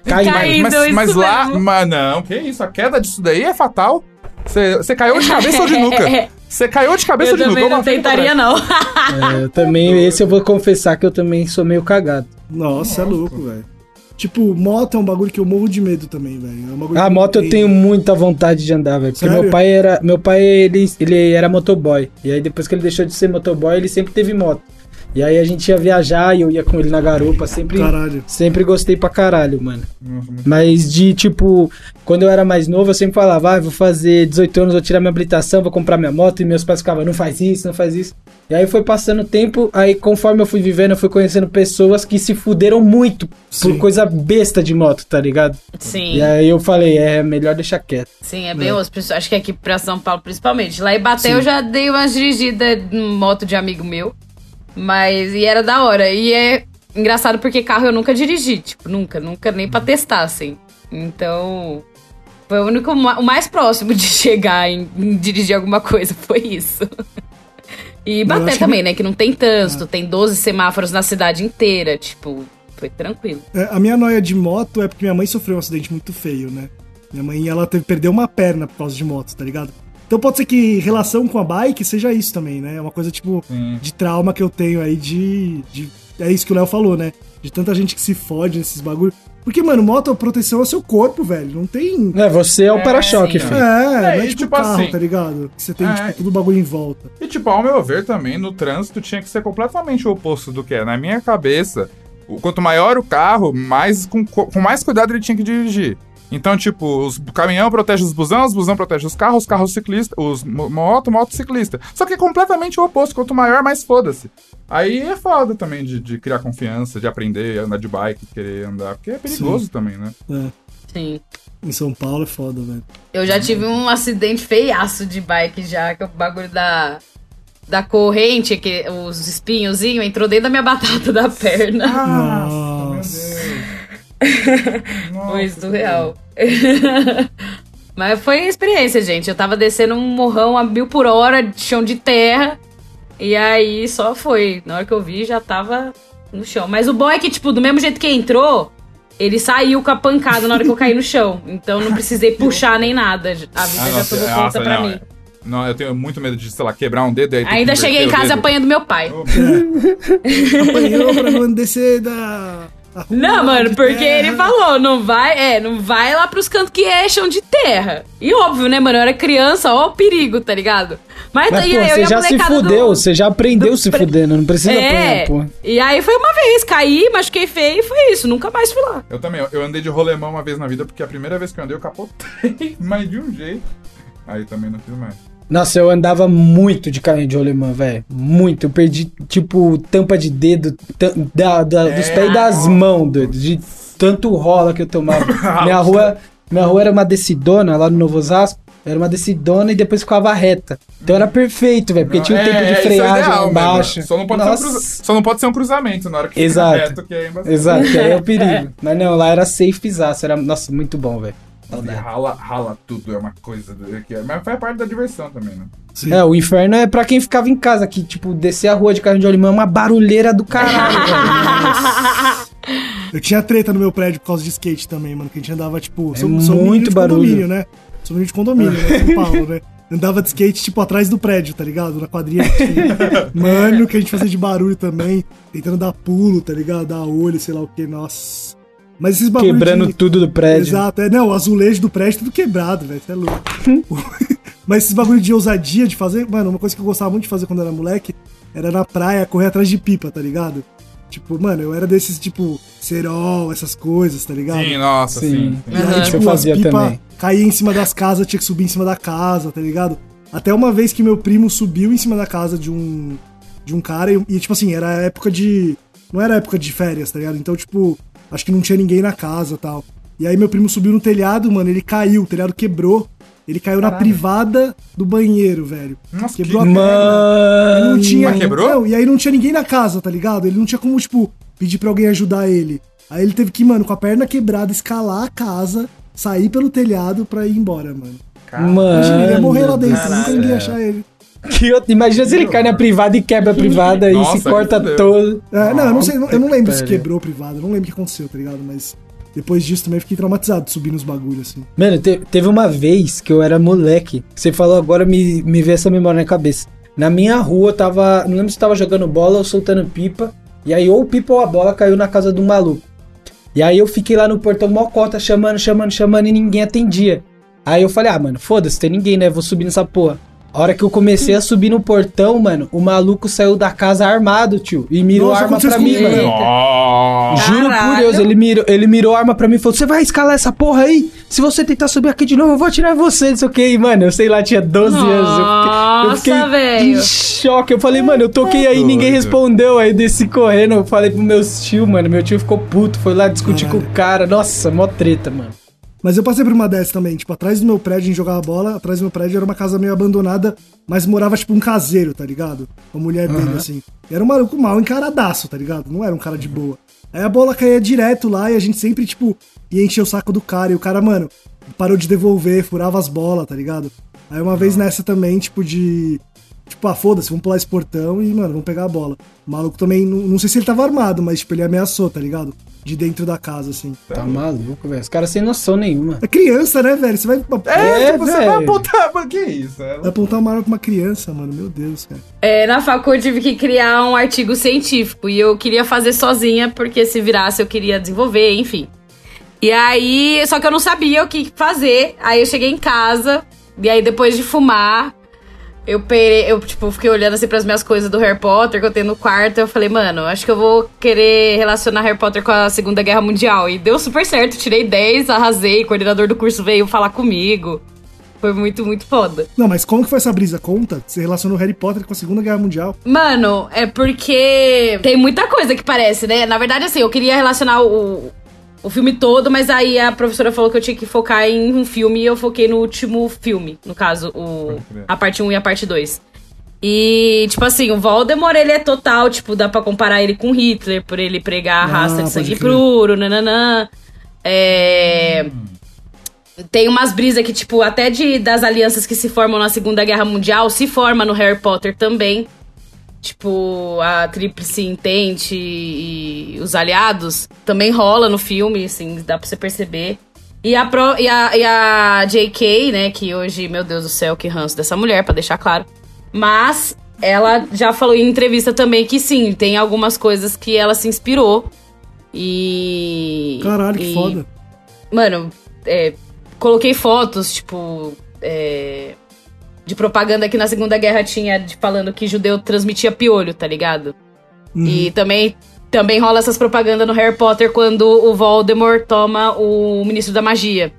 Caindo. Caindo. Mas, isso mas lá. mesmo. Mas não, que isso? A queda disso daí é fatal. Você você caiu de cabeça ou de nuca? Você caiu de cabeça Eu ou de nuca? também Ou não tentaria, não. É, eu também, esse eu vou confessar que eu também sou meio cagado. Nossa, é louco, velho. Tipo, moto é um bagulho que eu morro de medo também, velho. É bagulho A que moto eu tenho muita vontade de andar, velho. Porque Sério? meu pai era. Meu pai, ele, ele era motoboy. E aí depois que ele deixou de ser motoboy, ele sempre teve moto. E aí a gente ia viajar e eu ia com ele na garupa, sempre, Caralho. sempre gostei pra caralho, mano. Nossa, muito- Mas de tipo, quando eu era mais novo, eu sempre falava, ah, vou fazer 18 anos, vou tirar minha habilitação, vou comprar minha moto, e meus pais ficavam, não faz isso, não faz isso. E aí foi passando o tempo, aí conforme eu fui vivendo, eu fui conhecendo pessoas que se fuderam muito Sim. por coisa besta de moto, tá ligado? Sim. E aí eu falei, é melhor deixar quieto. Sim, é bem osso. Princi- Acho que aqui pra São Paulo, principalmente. Lá em Baté eu já dei umas dirigidas em moto de amigo meu. Mas. E era da hora. E é engraçado porque carro eu nunca dirigi. Tipo, nunca, nunca nem pra testar, assim. Então. Foi o único. O mais próximo de chegar em, em dirigir alguma coisa. Foi isso. E Baté acho que- também, né? Que não tem trânsito, tem 12 semáforos na cidade inteira. Tipo, foi tranquilo. É, a minha noia de moto é porque minha mãe sofreu um acidente muito feio, né? Minha mãe, ela teve, perdeu uma perna por causa de moto, tá ligado? Então pode ser que relação com a bike seja isso também, né? É uma coisa, tipo, Sim. de trauma que eu tenho aí de, de- É isso que o Léo falou, né? De tanta gente que se fode nesses bagulho. Porque, mano, moto, proteção é seu corpo, velho. Não tem. É, você é o É, para-choque. É, filho. não é e tipo, tipo carro, assim- tá ligado? Você tem, É. tipo, tudo bagulho em volta. E, tipo, ao meu ver também, no trânsito tinha que ser completamente o oposto do que é. Na minha cabeça, o- quanto maior o carro, mais com, com mais cuidado ele tinha que dirigir. Então, tipo, os o caminhão protege os busão, os busão protege os carros, os carros ciclistas, os mo- moto, moto ciclista. Só que é completamente o oposto. Quanto maior, mais foda-se. Aí é foda também de, de criar confiança, de aprender a andar de bike, querer andar. Porque é perigoso também, né? É. Sim. Em São Paulo é foda, velho. Eu já tive um acidente feiaço de bike já, que é o bagulho da, da corrente, que os espinhozinhos entrou dentro da minha batata da perna. Nossa. Foi surreal. Mas foi a experiência, gente. Eu tava descendo um morrão a mil por hora de chão de terra. E aí só foi. Na hora que eu vi, já tava no chão. Mas o bom é que, tipo, do mesmo jeito que entrou, ele saiu com a pancada na hora que eu caí no chão. Então não precisei puxar nem nada. A vida Ah, já nossa, tomou conta nossa, pra não, mim. é. Não, eu tenho muito medo de, sei lá, quebrar um dedo e aí Ainda cheguei em casa apanhando meu pai. Apanhou pra não descer da. Não, mano, porque terra. ele falou, não vai, é, não vai lá pros cantos que é chão de terra. E óbvio, né, mano, eu era criança, ó o perigo, tá ligado? Mas, Mas, pô, aí eu você a já se molecada do- fudeu, você já aprendeu do se fudendo, não precisa É, apanhar, pô. e aí foi uma vez, caí, machuquei feio e foi isso, nunca mais fui lá. Eu também, eu- eu andei de rolemão uma vez na vida, porque a primeira vez que eu andei eu capotei, mas de um jeito. Aí também não fiz mais. Nossa, eu andava muito de carrinho de rolemã, velho. Muito. Eu perdi, tipo, tampa de dedo da, da- dos É. pés e das mãos, doido. De tanto rola que eu tomava. minha, rua, minha rua era uma decidona, lá no Novo Osasco. Era uma decidona e depois ficava reta. Então era perfeito, velho. Porque tinha um É, tempo de é freagem ideal lá mesmo. embaixo. Só não, pode ser um cruza- Só não pode ser um cruzamento na hora que Exato. fica reto, que é. Exato, que aí é o perigo. Mas não, lá era safe pisaço. Era, nossa, muito bom, velho. E Rala, rala tudo, é uma coisa. que é- Mas faz parte da diversão também, né? Sim. É, o inferno é pra quem ficava em casa, que, tipo, descer a rua de carrinho de rolemã é uma barulheira do caralho. Eu tinha treta no meu prédio por causa de skate também, mano. Que a gente andava, tipo. É sou, muito sou de barulho. condomínio, né? Sou menino de condomínio, né? São Paulo, né? Andava de skate, tipo, atrás do prédio, tá ligado? Na quadrinha. que tinha. Mano, que a gente fazia de barulho também. Tentando dar pulo, tá ligado? Dar olho, sei lá o que. Nossa. Mas esses bagulho Quebrando de... tudo do prédio. Exato, é, não, o azulejo do prédio tudo quebrado, velho, você é louco. Mas esses bagulho de ousadia de fazer, mano, uma coisa que eu gostava muito de fazer quando eu era moleque era na praia correr atrás de pipa, tá ligado? Tipo, mano, eu era desses, tipo, cerol, essas coisas, tá ligado? Sim, nossa, Sim. sim. sim. E aí, Aham. tipo, Eu fazia as pipa também. caía em cima das casas, tinha que subir em cima da casa, tá ligado? Até uma vez que meu primo subiu em cima da casa de um de um cara e, e, tipo assim, era época de não era época de férias, tá ligado? Então, tipo, acho que não tinha ninguém na casa, tal. E aí meu primo subiu no telhado, mano, ele caiu, o telhado quebrou. Ele caiu na privada do banheiro, velho. Nossa, Quebrou que- a perna. Ele não Mano. tinha. Mas quebrou? Não, e aí não tinha ninguém na casa, tá ligado? Ele não tinha como, tipo, pedir pra alguém ajudar ele. Aí ele teve que, mano, com a perna quebrada, escalar a casa, sair pelo telhado pra ir embora, mano. Imagina, ele ia morrer lá dentro, caralho, nunca ninguém ia achar ele. Que outro- Imagina se ele cai na privada e quebra a privada e Nossa, se corta todo. É, não, eu não sei, eu não lembro se quebrou privado, eu não lembro o que aconteceu, tá ligado? Mas depois disso também fiquei traumatizado de subir nos bagulhos, assim. Mano, te- teve uma vez que eu era moleque. que Você falou agora, me, me veio essa memória na cabeça. Na minha rua, eu tava. Não lembro se tava jogando bola ou soltando pipa. E aí, ou o pipa ou a bola caiu na casa do maluco. E aí eu fiquei lá no portão mocota, chamando, chamando, chamando, e ninguém atendia. Aí eu falei, ah, mano, foda-se, tem ninguém, né? Vou subir nessa porra. A hora que eu comecei a subir no portão, mano, o maluco saiu da casa armado, tio. E mirou Nossa, arma pra mim, mano. Nossa. Juro por Caralho. Deus, ele mirou, ele mirou arma pra mim e falou: Você vai escalar essa porra aí? Se você tentar subir aqui de novo, eu vou atirar você, não sei o que. Mano, eu sei lá, tinha 12 anos. Eu fiquei, eu fiquei Nossa, velho. em choque. Eu falei, mano, eu toquei aí, ninguém respondeu. Aí desci correndo, eu falei pro meu tio, mano. Meu tio ficou puto, foi lá discutir Caralho. com o cara. Nossa, mó treta, mano. Mas eu passei por uma dessas também, tipo, atrás do meu prédio, a gente jogava bola, atrás do meu prédio era uma casa meio abandonada, mas morava, tipo, um caseiro, tá ligado? A mulher dele, assim. E era um maluco mal encaradaço, tá ligado? Não era um cara de boa. Aí a bola caía direto lá e a gente sempre, tipo, ia encher o saco do cara. E o cara, mano, parou de devolver, furava as bolas, tá ligado? Aí uma vez nessa também, tipo, de. Tipo, ah, foda-se, vamos pular esse portão e, mano, vamos pegar a bola. O maluco também, não, não sei se ele tava armado, mas, tipo, ele ameaçou, tá ligado? De dentro da casa, assim. Tá maluco, velho. Os caras sem noção nenhuma. É criança, né, velho? Você vai, É, É, tipo, você vai apontar. Mano, que isso? É, vai apontar uma arma pra uma criança, mano. Meu Deus, cara. É, na facu eu tive que criar um artigo científico e eu queria fazer sozinha, porque se virasse eu queria desenvolver, enfim. E aí, só que eu não sabia o que fazer. Aí eu cheguei em casa, e aí depois de fumar, eu perei, eu tipo, fiquei olhando assim pras minhas coisas do Harry Potter que eu tenho no quarto. Eu falei, mano, acho que eu vou querer relacionar Harry Potter com a Segunda Guerra Mundial. E deu super certo, tirei 10, arrasei, o coordenador do curso veio falar comigo. Foi muito, muito foda. Não, mas como que foi essa brisa? Conta? Você relacionou Harry Potter com a Segunda Guerra Mundial? Mano, é porque tem muita coisa que parece, né? Na verdade, assim, eu queria relacionar o, o filme todo, mas aí a professora falou que eu tinha que focar em um filme e eu foquei no último filme, no caso, o, a parte 1 e a parte 2. E, tipo assim, o Voldemort, ele é total, tipo, dá pra comparar ele com Hitler, por ele pregar a Ah, raça de pode sangue puro, nananã. É... Tem umas brisas que, tipo, até de, das alianças que se formam na Segunda Guerra Mundial, se forma no Harry Potter também. Tipo, a Tríplice Intente e os aliados também rola no filme, assim, dá pra você perceber. E a, pro, e, a, e a J.K., né, que hoje, meu Deus do céu, que ranço dessa mulher, pra deixar claro. Mas ela já falou em entrevista também que sim, tem algumas coisas que ela se inspirou. E. Caralho, que e- foda. Mano, é, coloquei fotos, tipo. é, de propaganda que na Segunda Guerra tinha de- falando que judeu transmitia piolho, tá ligado? Uhum. E também, também rola essas propagandas no Harry Potter quando o Voldemort toma o Ministro da Magia.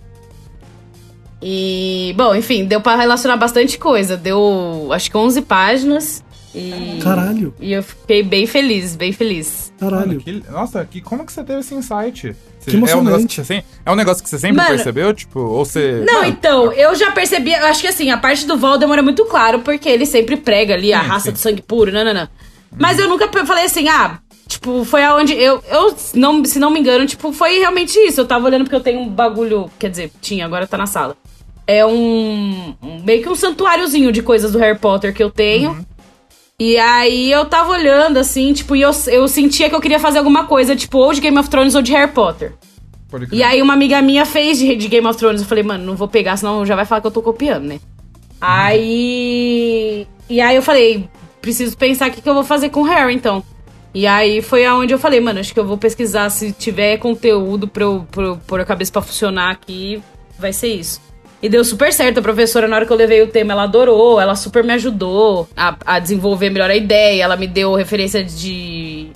E, bom, enfim, deu pra relacionar bastante coisa. Deu, acho que 11 páginas. E, Caralho. E eu fiquei bem feliz, bem feliz. Mano, Caralho. que- nossa, que, como que você teve esse insight? Você- Que é, um negócio emocionante. que você, sem- é um negócio que você sempre Mano- percebeu? Tipo, ou você. Não, Mano, então, eu já percebi, eu acho que assim, a parte do Voldemort é muito claro, porque ele sempre prega ali a Sim, raça sim. do sangue puro, nananã. Mas eu nunca falei assim, ah, tipo, foi aonde eu, eu não, se não me engano, tipo, foi realmente isso. Eu tava olhando porque eu tenho um bagulho, quer dizer, tinha, agora tá na sala. É um, um- meio que um santuáriozinho de coisas do Harry Potter que eu tenho. E aí eu tava olhando, assim, tipo, e eu, eu sentia que eu queria fazer alguma coisa, tipo, ou de Game of Thrones ou de Harry Potter. E aí uma amiga minha fez de, de Game of Thrones. Eu falei, mano, não vou pegar, senão já vai falar que eu tô copiando, né? Aí. E aí eu falei, preciso pensar o que, que eu vou fazer com o Harry, então. E aí foi aonde eu falei, mano, acho que eu vou pesquisar se tiver conteúdo pra eu pôr a cabeça pra funcionar aqui, vai ser isso. E deu super certo. A professora, na hora que eu levei o tema, ela adorou, ela super me ajudou a, a desenvolver melhor a ideia. Ela me deu referência de,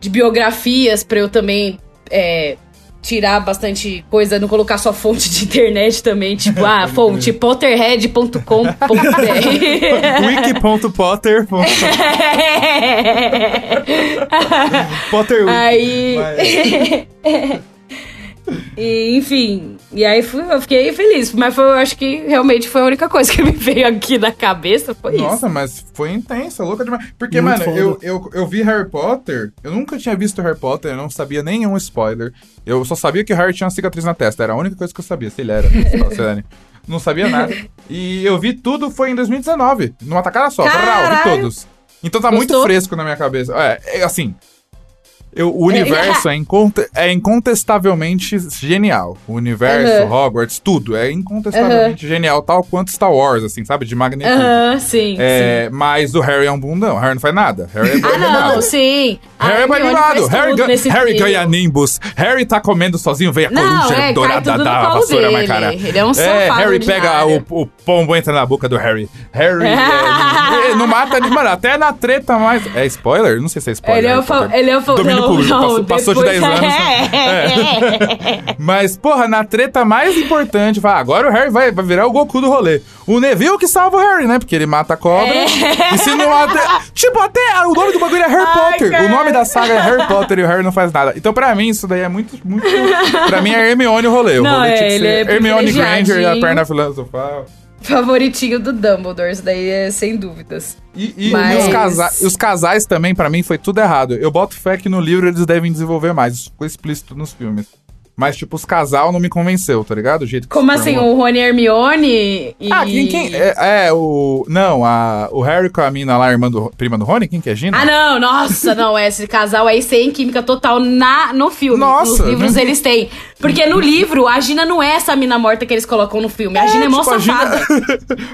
de biografias pra eu também é, tirar bastante coisa, não colocar só fonte de internet também, tipo, ah, fonte potterhead.com.br. Wiki.potter. Potter. Aí. E, enfim, e aí fui, eu fiquei feliz, mas foi, eu acho que realmente foi a única coisa que me veio aqui na cabeça, foi isso. Nossa, mas foi intensa, louca demais. Porque, Muito mano, foda. eu, eu, eu vi Harry Potter, eu nunca tinha visto Harry Potter, eu não sabia nenhum spoiler. Eu só sabia que o Harry tinha uma cicatriz na testa, era a única coisa que eu sabia, se ele era. se ele- não sabia nada. E eu vi tudo, foi em 2019, numa tacada só. Eu vi Caralho. todos. Então tá muito Gostou? fresco na minha cabeça. É, é assim. Eu, o universo é, inconte- é incontestavelmente genial. O universo, Aham. Hogwarts, tudo. É incontestavelmente genial, tal quanto Star Wars, assim, sabe? De magnitude. Aham, sim, sim. É, mas o Harry é um bundão. O Harry não faz nada. Harry é Ah, não, nada. sim. Harry é banimado. Harry, ga- Harry filme. ganha Nimbus. Harry tá comendo sozinho, vem a Não, coruja é, dourada da vassoura na dele. cara. Ele é um É, Harry pega o, o pombo entra na boca do Harry. Harry é, ele não mata ninguém. Mano, até na treta mais. É spoiler? Não sei se é spoiler. Ele é o fa- ele é o fa- Domínio público. não, passou, passou de depois- 10 anos. É. Mas, porra, na treta mais importante, vai, agora o Harry vai, vai virar o Goku do rolê. O Neville que salva o Harry, né? Porque ele mata a cobra. E se não mata. Tipo, até o nome do bagulho é Harry Ai, Potter. cara. O nome da saga é Harry Potter e o Harry não faz nada. Então, pra mim, isso daí é muito. muito pra mim é Hermione o rolê. O Não, rolê é, tinha que ser é Hermione Granger e a perna filosofal. Favoritinho do Dumbledore, isso daí é sem dúvidas. E, e Mas- os, casa- os casais também, pra mim, foi tudo errado. Eu boto fé que no livro eles devem desenvolver mais. Isso ficou explícito nos filmes. Mas, tipo, os casal não me convenceu, tá ligado? O jeito que Como se assim, formou. o Rony e Hermione e... Ah, quem, quem é, é, o. Não, a, o Harry com a mina lá, a irmã do, prima do Rony, quem que é Gina? Ah, não, nossa, não, esse casal aí sem química total na, no filme. Nossa, Nos livros não- eles têm. Porque no livro, a Gina não é essa mina morta que eles colocam no filme. A Gina é mó tipo, a Gina- safada.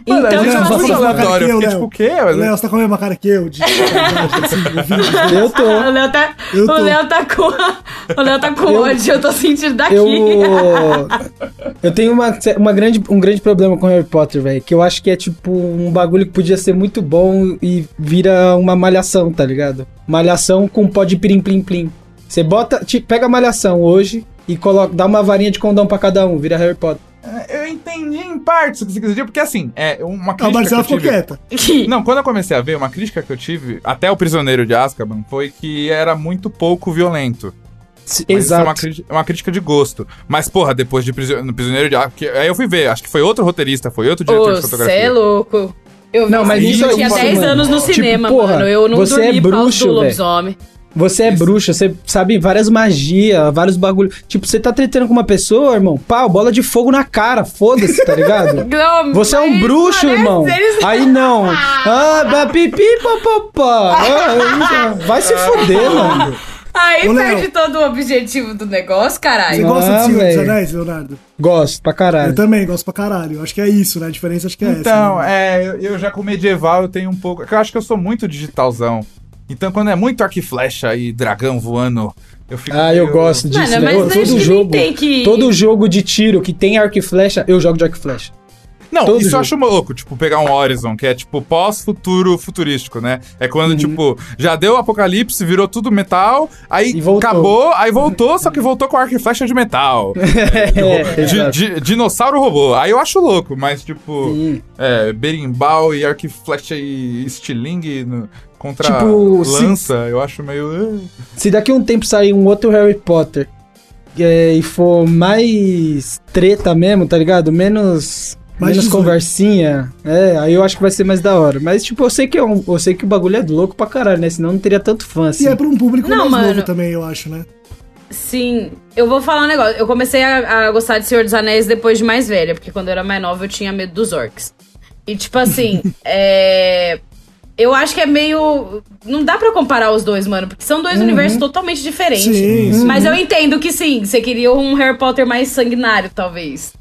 Mano, a Então, Gina tipo é muito assim, aleatório. Eu fiquei Léo. tipo, o quê? Léo, você tá com a mesma cara que eu? De... assim? Eu tô. O Léo tá, Eu o. Léo tá com, o Léo tá com Eu- ódio, eu tô sentindo daqui. Eu. Eu tenho uma, uma grande, um grande problema com Harry Potter, velho. Que eu acho que é tipo um bagulho que podia ser muito bom e vira uma malhação, tá ligado? Malhação com pó de plim plim plim. Você bota. Te, pega a malhação hoje e coloca, dá uma varinha de condão pra cada um, vira Harry Potter. Eu entendi em parte o que você quis dizer, porque assim, é uma A crítica. Marcela que eu ficou quieta. Não, quando eu comecei a ver, uma crítica que eu tive, até o Prisioneiro de Azkaban, foi que era muito pouco violento. Mas Isso é Exato. uma, crítica, uma crítica de gosto. Mas, porra, depois de Prisio- no Prisioneiro de Azkaban. Aí eu fui ver, acho que foi outro roteirista, foi outro diretor Ô, de fotografia. é louco. Eu Não, mas isso eu é tinha isso, 10 mano. anos no Tipo, cinema, porra, mano. Eu não você é dormi causa bruxo, do velho. lobisomem. Você é bruxa, você sabe várias magias, vários bagulhos. Tipo, você tá tretando com uma pessoa, irmão, pau, bola de fogo na cara, foda-se, tá ligado? Não, Você é um bruxo, mano, irmão. eles- Aí não. Ah, pipi, papapá. Ah, Vai se fuder, mano. Aí Ô, Léo. perde todo o objetivo do negócio, Você caralho. gosta Ah, de Senhor dos. Anéis, Leonardo? Gosto pra Eu caralho. também gosto pra caralho. Acho que é isso, né? A diferença acho que é Então, essa. né? é, eu- eu já com medieval eu tenho um pouco. que Eu acho que eu sou muito digitalzão. Então, quando é muito arco e flecha e dragão voando, eu fico. Ah, eu meio- gosto disso, Mano, velho. mas acho que Todo nem jogo, tem que- todo jogo de tiro que tem arco e flecha, eu jogo de arco e flecha. Não, todo isso eu jogo. acho louco, tipo, pegar um Horizon, que é tipo pós-futuro futurístico, né? É quando, Uhum. tipo, já deu o apocalipse, virou tudo metal, aí acabou, aí voltou, só que voltou com arco e flecha de metal. É, exato. di- dinossauro robô. Aí eu acho louco, mas tipo, Sim. é, berimbau e arco e flecha e estilingue no- contra Tipo, se- lança, eu acho meio. uh. Se daqui a um tempo sair um outro Harry Potter é, e for mais treta mesmo, tá ligado? Menos. Mais menos 18. conversinha, é, aí eu acho que vai ser mais da hora. Mas, tipo, eu sei que, é um- eu sei que o bagulho é louco pra caralho, né? Senão não teria tanto fã assim. E é pra um público Não, mais mano. novo também, eu acho, né? Sim, eu vou falar um negócio. Eu comecei a, a gostar de Senhor dos Anéis depois de mais velha, porque quando eu era mais nova eu tinha medo dos orcs. E tipo assim, é. Eu acho que é meio. Não dá pra comparar os dois, mano, porque são dois universos totalmente diferentes. Sim, sim. Mas eu entendo que sim, você queria um Harry Potter mais sanguinário, talvez.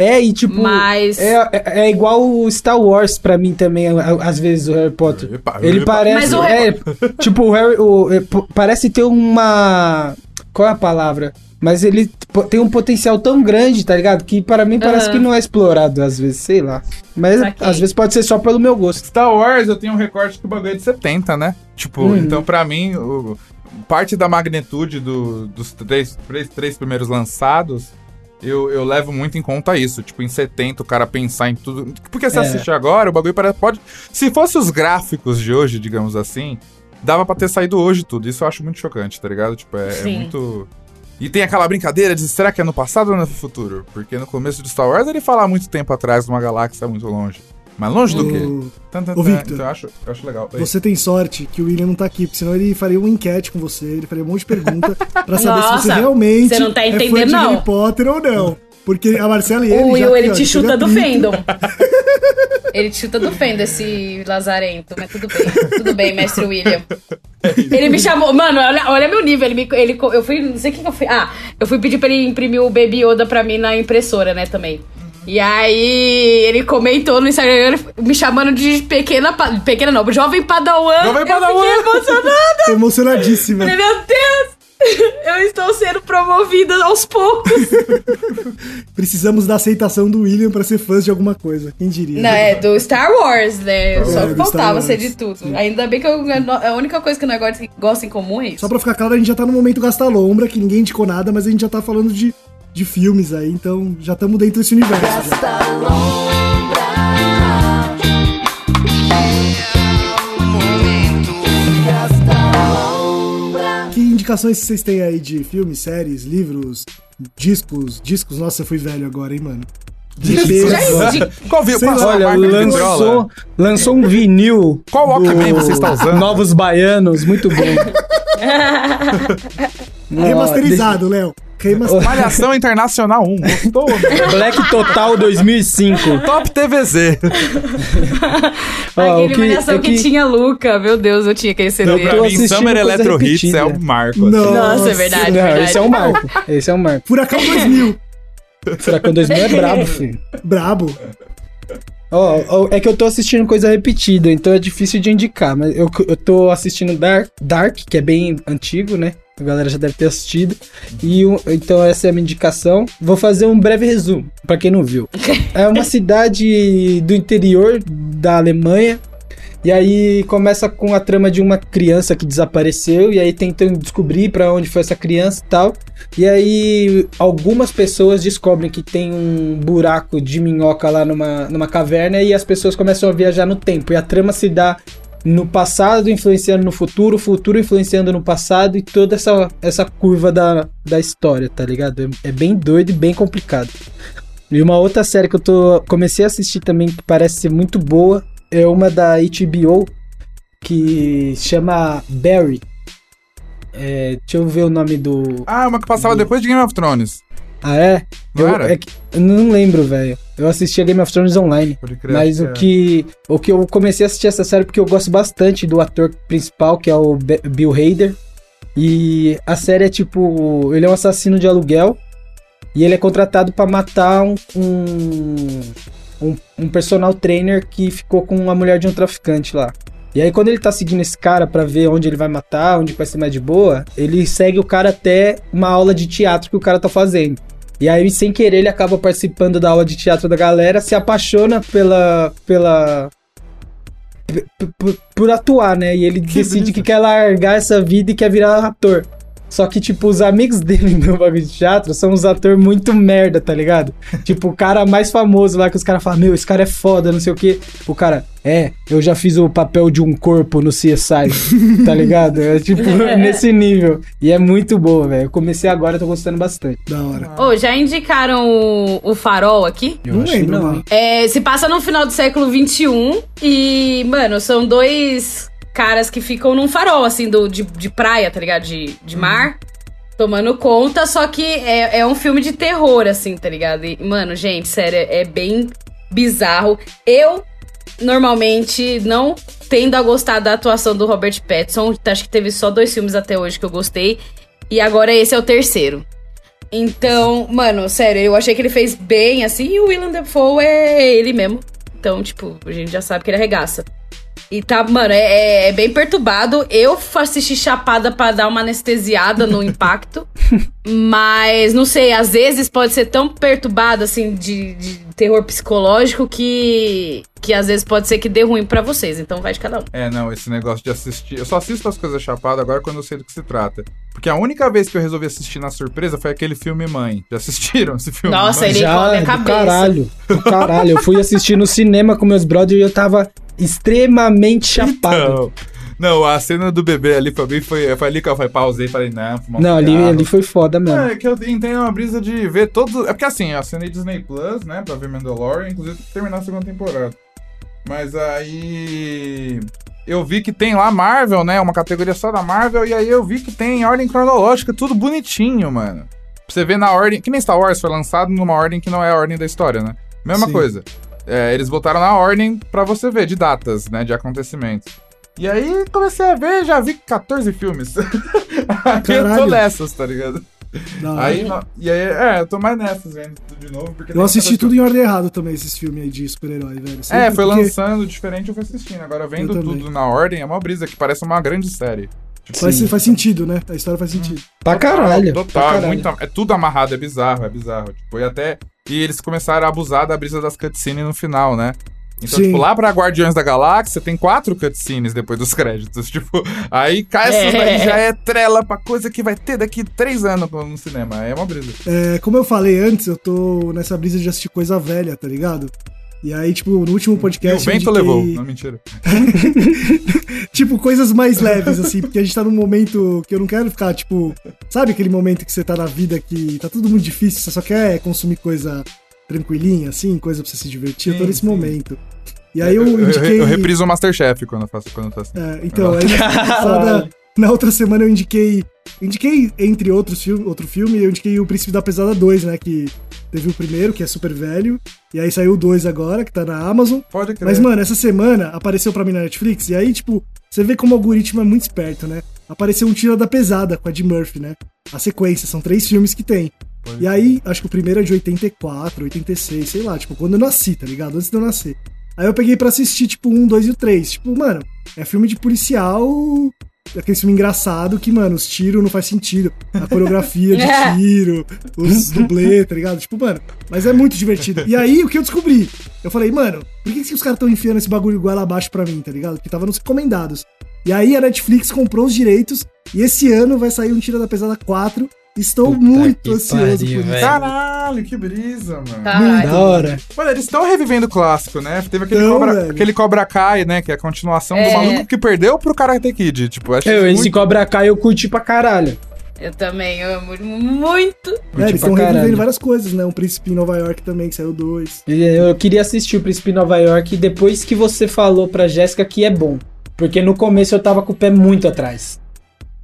É, e tipo. Mas- É, é, é igual o Star Wars pra mim também, às vezes, o Harry Potter. Epa, Ele epa. parece. Mas o é, tipo, o Harry. o- é, parece ter uma. Qual é a palavra? Mas ele tem um potencial tão grande, tá ligado? Que para mim parece Aham. que não é explorado, às vezes, sei lá. Mas Saquei. às vezes pode ser só pelo meu gosto. Star Wars eu tenho um recorte que o bagulho é de 70, né? Tipo, Uhum. então pra mim, o- parte da magnitude do- dos três, três, três primeiros lançados, eu, eu levo muito em conta isso. Tipo, em 70 o cara pensar em tudo. Porque se É. assistir agora, o bagulho parece, pode. Se fosse os gráficos de hoje, digamos assim, dava pra ter saído hoje tudo. Isso eu acho muito chocante, tá ligado? Tipo, é, é muito. E tem aquela brincadeira de será que é no passado ou no futuro? Porque no começo de Star Wars ele fala há muito tempo atrás de uma galáxia muito longe. Mas longe do quê? O-. Victor. Então eu acho, eu acho legal. Oi. Você tem sorte que o William não tá aqui, porque senão ele faria uma enquete com você, ele faria um monte de pergunta pra saber se você Nossa, realmente você não tá é fã entendendo, de não. Harry Potter ou não. Porque a Marcela e ele o já Will, aqui, ele ó, te chuta do atrito. fandom. ele te chuta do fandom, esse lazarento. Mas tudo bem. Tudo bem, mestre William. Ele me chamou, mano, olha, olha meu nível. Ele me, ele, eu fui, não sei o que, que eu fui. Ah, eu fui pedir pra ele imprimir o Baby Yoda pra mim na impressora, né, também. E aí, ele comentou no Instagram me chamando de pequena. Pequena não, jovem padawan. Jovem Eu Padawan. fiquei emocionada. Emocionadíssima. Falei, meu Deus! Eu estou sendo promovida aos poucos. Precisamos da aceitação do William pra ser fãs de alguma coisa. Quem diria? Não, é do Star Wars, né? Só É, que do Star faltava ser de tudo. Ainda bem que eu- a única coisa que nós gosta- gosta em comum é isso. Só pra ficar claro, a gente já tá no momento gasta-lombra, que ninguém indicou nada, mas a gente já tá falando de, de filmes aí, então já estamos dentro desse universo. já. Que indicações vocês têm aí de filmes, séries, livros, discos? Discos, nossa, eu fui velho agora, hein, mano. Indi- Qual viu? A Olha, marca lançou, lançou um vinil. Qual Walkman você está usando? Novos Baianos, muito bom. Remasterizado, Léo. Remasterizado. Malhação Internacional 1. Gostou? né? Black Total 2005. Top TVZ. Aquele o que- malhação é que, que- tinha Luca, meu Deus, eu tinha aquele CD. Eu tô Pra mim, Summer Electro Hits é um marco. assim. Não. Nossa, é verdade, Não, verdade. esse é um marco. Esse é um marco. Furacão 2000. Furacão 2000 é brabo, filho. Brabo. Ó, ó, é que eu tô assistindo coisa repetida, então é difícil de indicar. Mas eu, eu tô assistindo Dark, Dark, que é bem antigo, né? A galera já deve ter assistido. E então essa é a minha indicação. Vou fazer um breve resumo, pra quem não viu. É uma cidade do interior da Alemanha. E aí começa com a trama de uma criança que desapareceu. E aí tentam descobrir pra onde foi essa criança e tal. E aí algumas pessoas descobrem que tem um buraco de minhoca lá numa, numa caverna. E as pessoas começam a viajar no tempo. E a trama se dá no passado influenciando no futuro, o futuro influenciando no passado. E toda essa, essa curva da, da história, tá ligado? É, é bem doido e bem complicado. E uma outra série que eu tô comecei a assistir também que parece ser muito boa é uma da HBO que chama Barry. É, deixa eu ver o nome do. Ah, uma que passava depois de Game of Thrones. Ah, é? Não eu, é que- eu não lembro, velho. Eu assisti a Game of Thrones online. Crer, Mas o é. que, o que eu comecei a assistir essa série porque eu gosto bastante do ator principal, que é o Bill Hader. E a série é tipo. Ele é um assassino de aluguel. E ele é contratado pra matar um, um, um, um personal trainer que ficou com a mulher de um traficante lá. E aí, quando ele tá seguindo esse cara pra ver onde ele vai matar, onde vai ser mais de boa, ele segue o cara até uma aula de teatro que o cara tá fazendo. E aí, sem querer, ele acaba participando da aula de teatro da galera, se apaixona pela. pela. p- p- por atuar, né? E ele decide que quer largar essa vida e quer virar ator. Só que, tipo, os amigos dele no bagulho de teatro são uns atores muito merda, tá ligado? tipo, o cara mais famoso lá que os caras falam, meu, esse cara é foda, não sei o quê. O cara, é, eu já fiz o papel de um corpo no CSI, tá ligado? É tipo, nesse nível. E é muito boa, velho. Eu comecei agora, tô gostando bastante. Da hora. Ô, já indicaram o, o Farol aqui? Eu não lembro, não? É, se passa no final do século XXI e, mano, são dois caras que ficam num farol, assim, do, de, de praia, tá ligado? De, de mar, tomando conta, só que é, é um filme de terror, assim, tá ligado? E, mano, gente, sério, é bem bizarro. Eu, normalmente, não tendo a gostar da atuação do Robert Pattinson, acho que teve só dois filmes até hoje que eu gostei, e agora esse é o terceiro. Então, mano, sério, eu achei que ele fez bem, assim, e o Willem Dafoe é ele mesmo. Então, tipo, a gente já sabe que ele arregaça. E tá, mano, é, é- é bem perturbado. Eu assisti Chapada pra dar uma anestesiada no impacto. mas, não sei, às vezes pode ser tão perturbado, assim, de, de terror psicológico que. que às vezes pode ser que dê ruim pra vocês. Então vai de cada um. É, não, esse negócio de assistir. Eu só assisto as coisas chapadas agora quando eu sei do que se trata. Porque a única vez que eu resolvi assistir na surpresa foi aquele filme Mãe. Já assistiram esse filme? Nossa, Mãe? ele Já, come a do cabeça. caralho. Do caralho. Eu fui assistir no cinema com meus brothers e eu tava extremamente chapado. Não. Não, a cena do bebê ali pra mim foi, foi ali que eu falei, pausei e falei, não, fumar um Não, ali, cigarro. ali foi foda mesmo. É, que eu entendo uma brisa de ver todos. É porque assim, eu assinei Disney Plus, né, pra ver Mandalorian, inclusive terminar a segunda temporada. Mas aí. Eu vi que tem lá Marvel, né? Uma categoria só da Marvel, e aí eu vi que tem ordem cronológica, tudo bonitinho, mano. Pra você ver na ordem. Que nem Star Wars foi lançado numa ordem que não é a ordem da história, né? Mesma Sim. coisa. É, eles botaram na ordem pra você ver, de datas, né? De acontecimentos. E aí comecei a ver, já vi 14 filmes. aí eu tô nessas, tá ligado? Hora. Aí, e aí, é, eu tô mais nessas vendo tudo de novo. Porque Eu assisti tudo em ordem errada também, esses filmes aí de super-herói, velho. É, Sempre foi porque lançando diferente, eu fui assistindo. Agora vendo tudo na ordem é uma brisa que parece uma grande série. Tipo, Faz, Sim. faz sentido, né? A história faz sentido. Pra caralho. pra Total, é, caralho. muito, é tudo amarrado, é bizarro, é bizarro. Tipo, e até. E eles começaram a abusar da brisa das cutscenes no final, né? Então, Sim. tipo, lá pra Guardiões da Galáxia tem quatro cutscenes depois dos créditos. Tipo, aí cai essas daí já é trela pra coisa que vai ter daqui três anos no cinema. Aí é uma brisa. É, como eu falei antes, eu tô nessa brisa de assistir coisa velha, tá ligado? E aí, tipo, no último E o podcast. eu vento levou. Não, mentira. tipo, coisas mais leves, assim, porque a gente tá num momento que eu não quero ficar, tipo, sabe aquele momento que você tá na vida que tá tudo muito difícil, você só quer consumir coisa tranquilinha, assim, coisa pra você se divertir? eu tô Sim, nesse sim. momento. E aí eu eu, indiquei. eu repriso o Masterchef quando eu faço quando eu tô assim. É, então, aí na, semana passada- na outra semana eu indiquei. Indiquei, entre outros filmes, outro filme, eu indiquei o Príncipe da Pesada 2, né? Que teve o primeiro, que é super velho. E aí saiu o 2 agora, que tá na Amazon. Pode crer. Mas, mano, essa semana apareceu pra mim na Netflix, e aí, tipo, você vê como o algoritmo é muito esperto, né? Apareceu um Tira da Pesada com a Ed Murphy, né? A sequência, são três filmes que tem. Pode E aí, acho que o primeiro é de 84, 86, sei lá, tipo, quando eu nasci, tá ligado? Antes de eu nascer. Aí eu peguei pra assistir, tipo, um, dois e o três. Tipo, mano, é filme de policial. Aquele filme engraçado que, mano, os tiros não faz sentido. A coreografia de tiro, os dublês, tá ligado? Tipo, mano, mas é muito divertido. E aí, o que eu descobri? Eu falei, mano, por que, que os caras estão enfiando esse bagulho igual abaixo pra mim, tá ligado? Porque tava nos recomendados. E aí a Netflix comprou os direitos e esse ano vai sair um Tira da Pesada 4. Estou Puta muito que ansioso pariu, por isso. Caralho, que brisa, mano. Caralho. Da hora. Mano, eles estão revivendo o clássico, né? Teve aquele, Cobra, velho. aquele Cobra Kai, né? Que é a continuação do É. maluco que perdeu pro Karate Kid. Tipo, acho Eu, esse muito... Cobra Kai eu curti pra caralho. Eu também amo muito. É, eles estão revivendo várias coisas, né? Um Príncipe em Nova York também, que saiu dois. E Eu queria assistir o Príncipe Nova York depois que você falou pra Jéssica que é bom. Porque no começo eu tava com o pé muito atrás.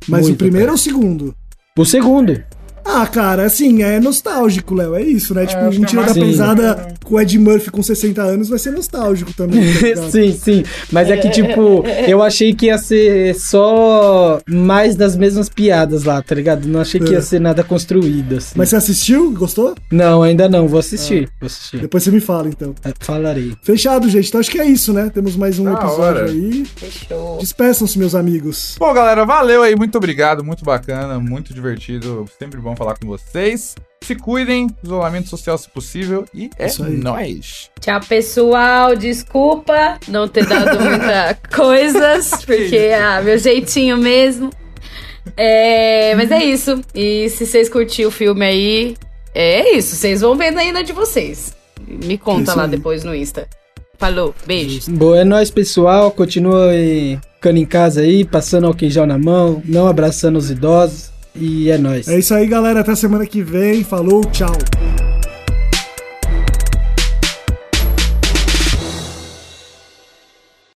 Mas Muito o primeiro ou atrás. o segundo? O segundo. Ah, cara, assim, é nostálgico, Léo. É isso, né? Tipo, é Mentira da Pesada com o Ed Murphy com 60 anos vai ser nostálgico também, tá sim, sim. Mas é que, tipo, eu achei que ia ser só mais das mesmas piadas lá, tá ligado? Não achei que ia É. ser nada construído, assim. Mas você assistiu? Gostou? Não, ainda não. Vou assistir. Vou assistir. Depois você me fala, então. É, Falarei. Fechado, gente. Então acho que é isso, né? Temos mais um Da episódio hora. aí. Fechou. Despeçam-se, meus amigos. Bom, galera, valeu aí. Muito obrigado. Muito bacana, muito divertido. Sempre bom falar com vocês. Se cuidem, isolamento social se possível. E é Isso aí. nóis. Tchau, pessoal. Desculpa não ter dado muita coisas, porque ah, meu jeitinho mesmo. É, mas é isso. E se vocês curtiram o filme aí, é isso. Vocês vão vendo aí na de vocês. Me conta Isso lá aí. depois no Insta. Falou, beijo. Boa, é nóis, pessoal. Continua aí ficando em casa aí, passando álcool em gel na mão, não abraçando os idosos. E é nóis. É isso aí, galera. Até semana que vem. Falou, tchau.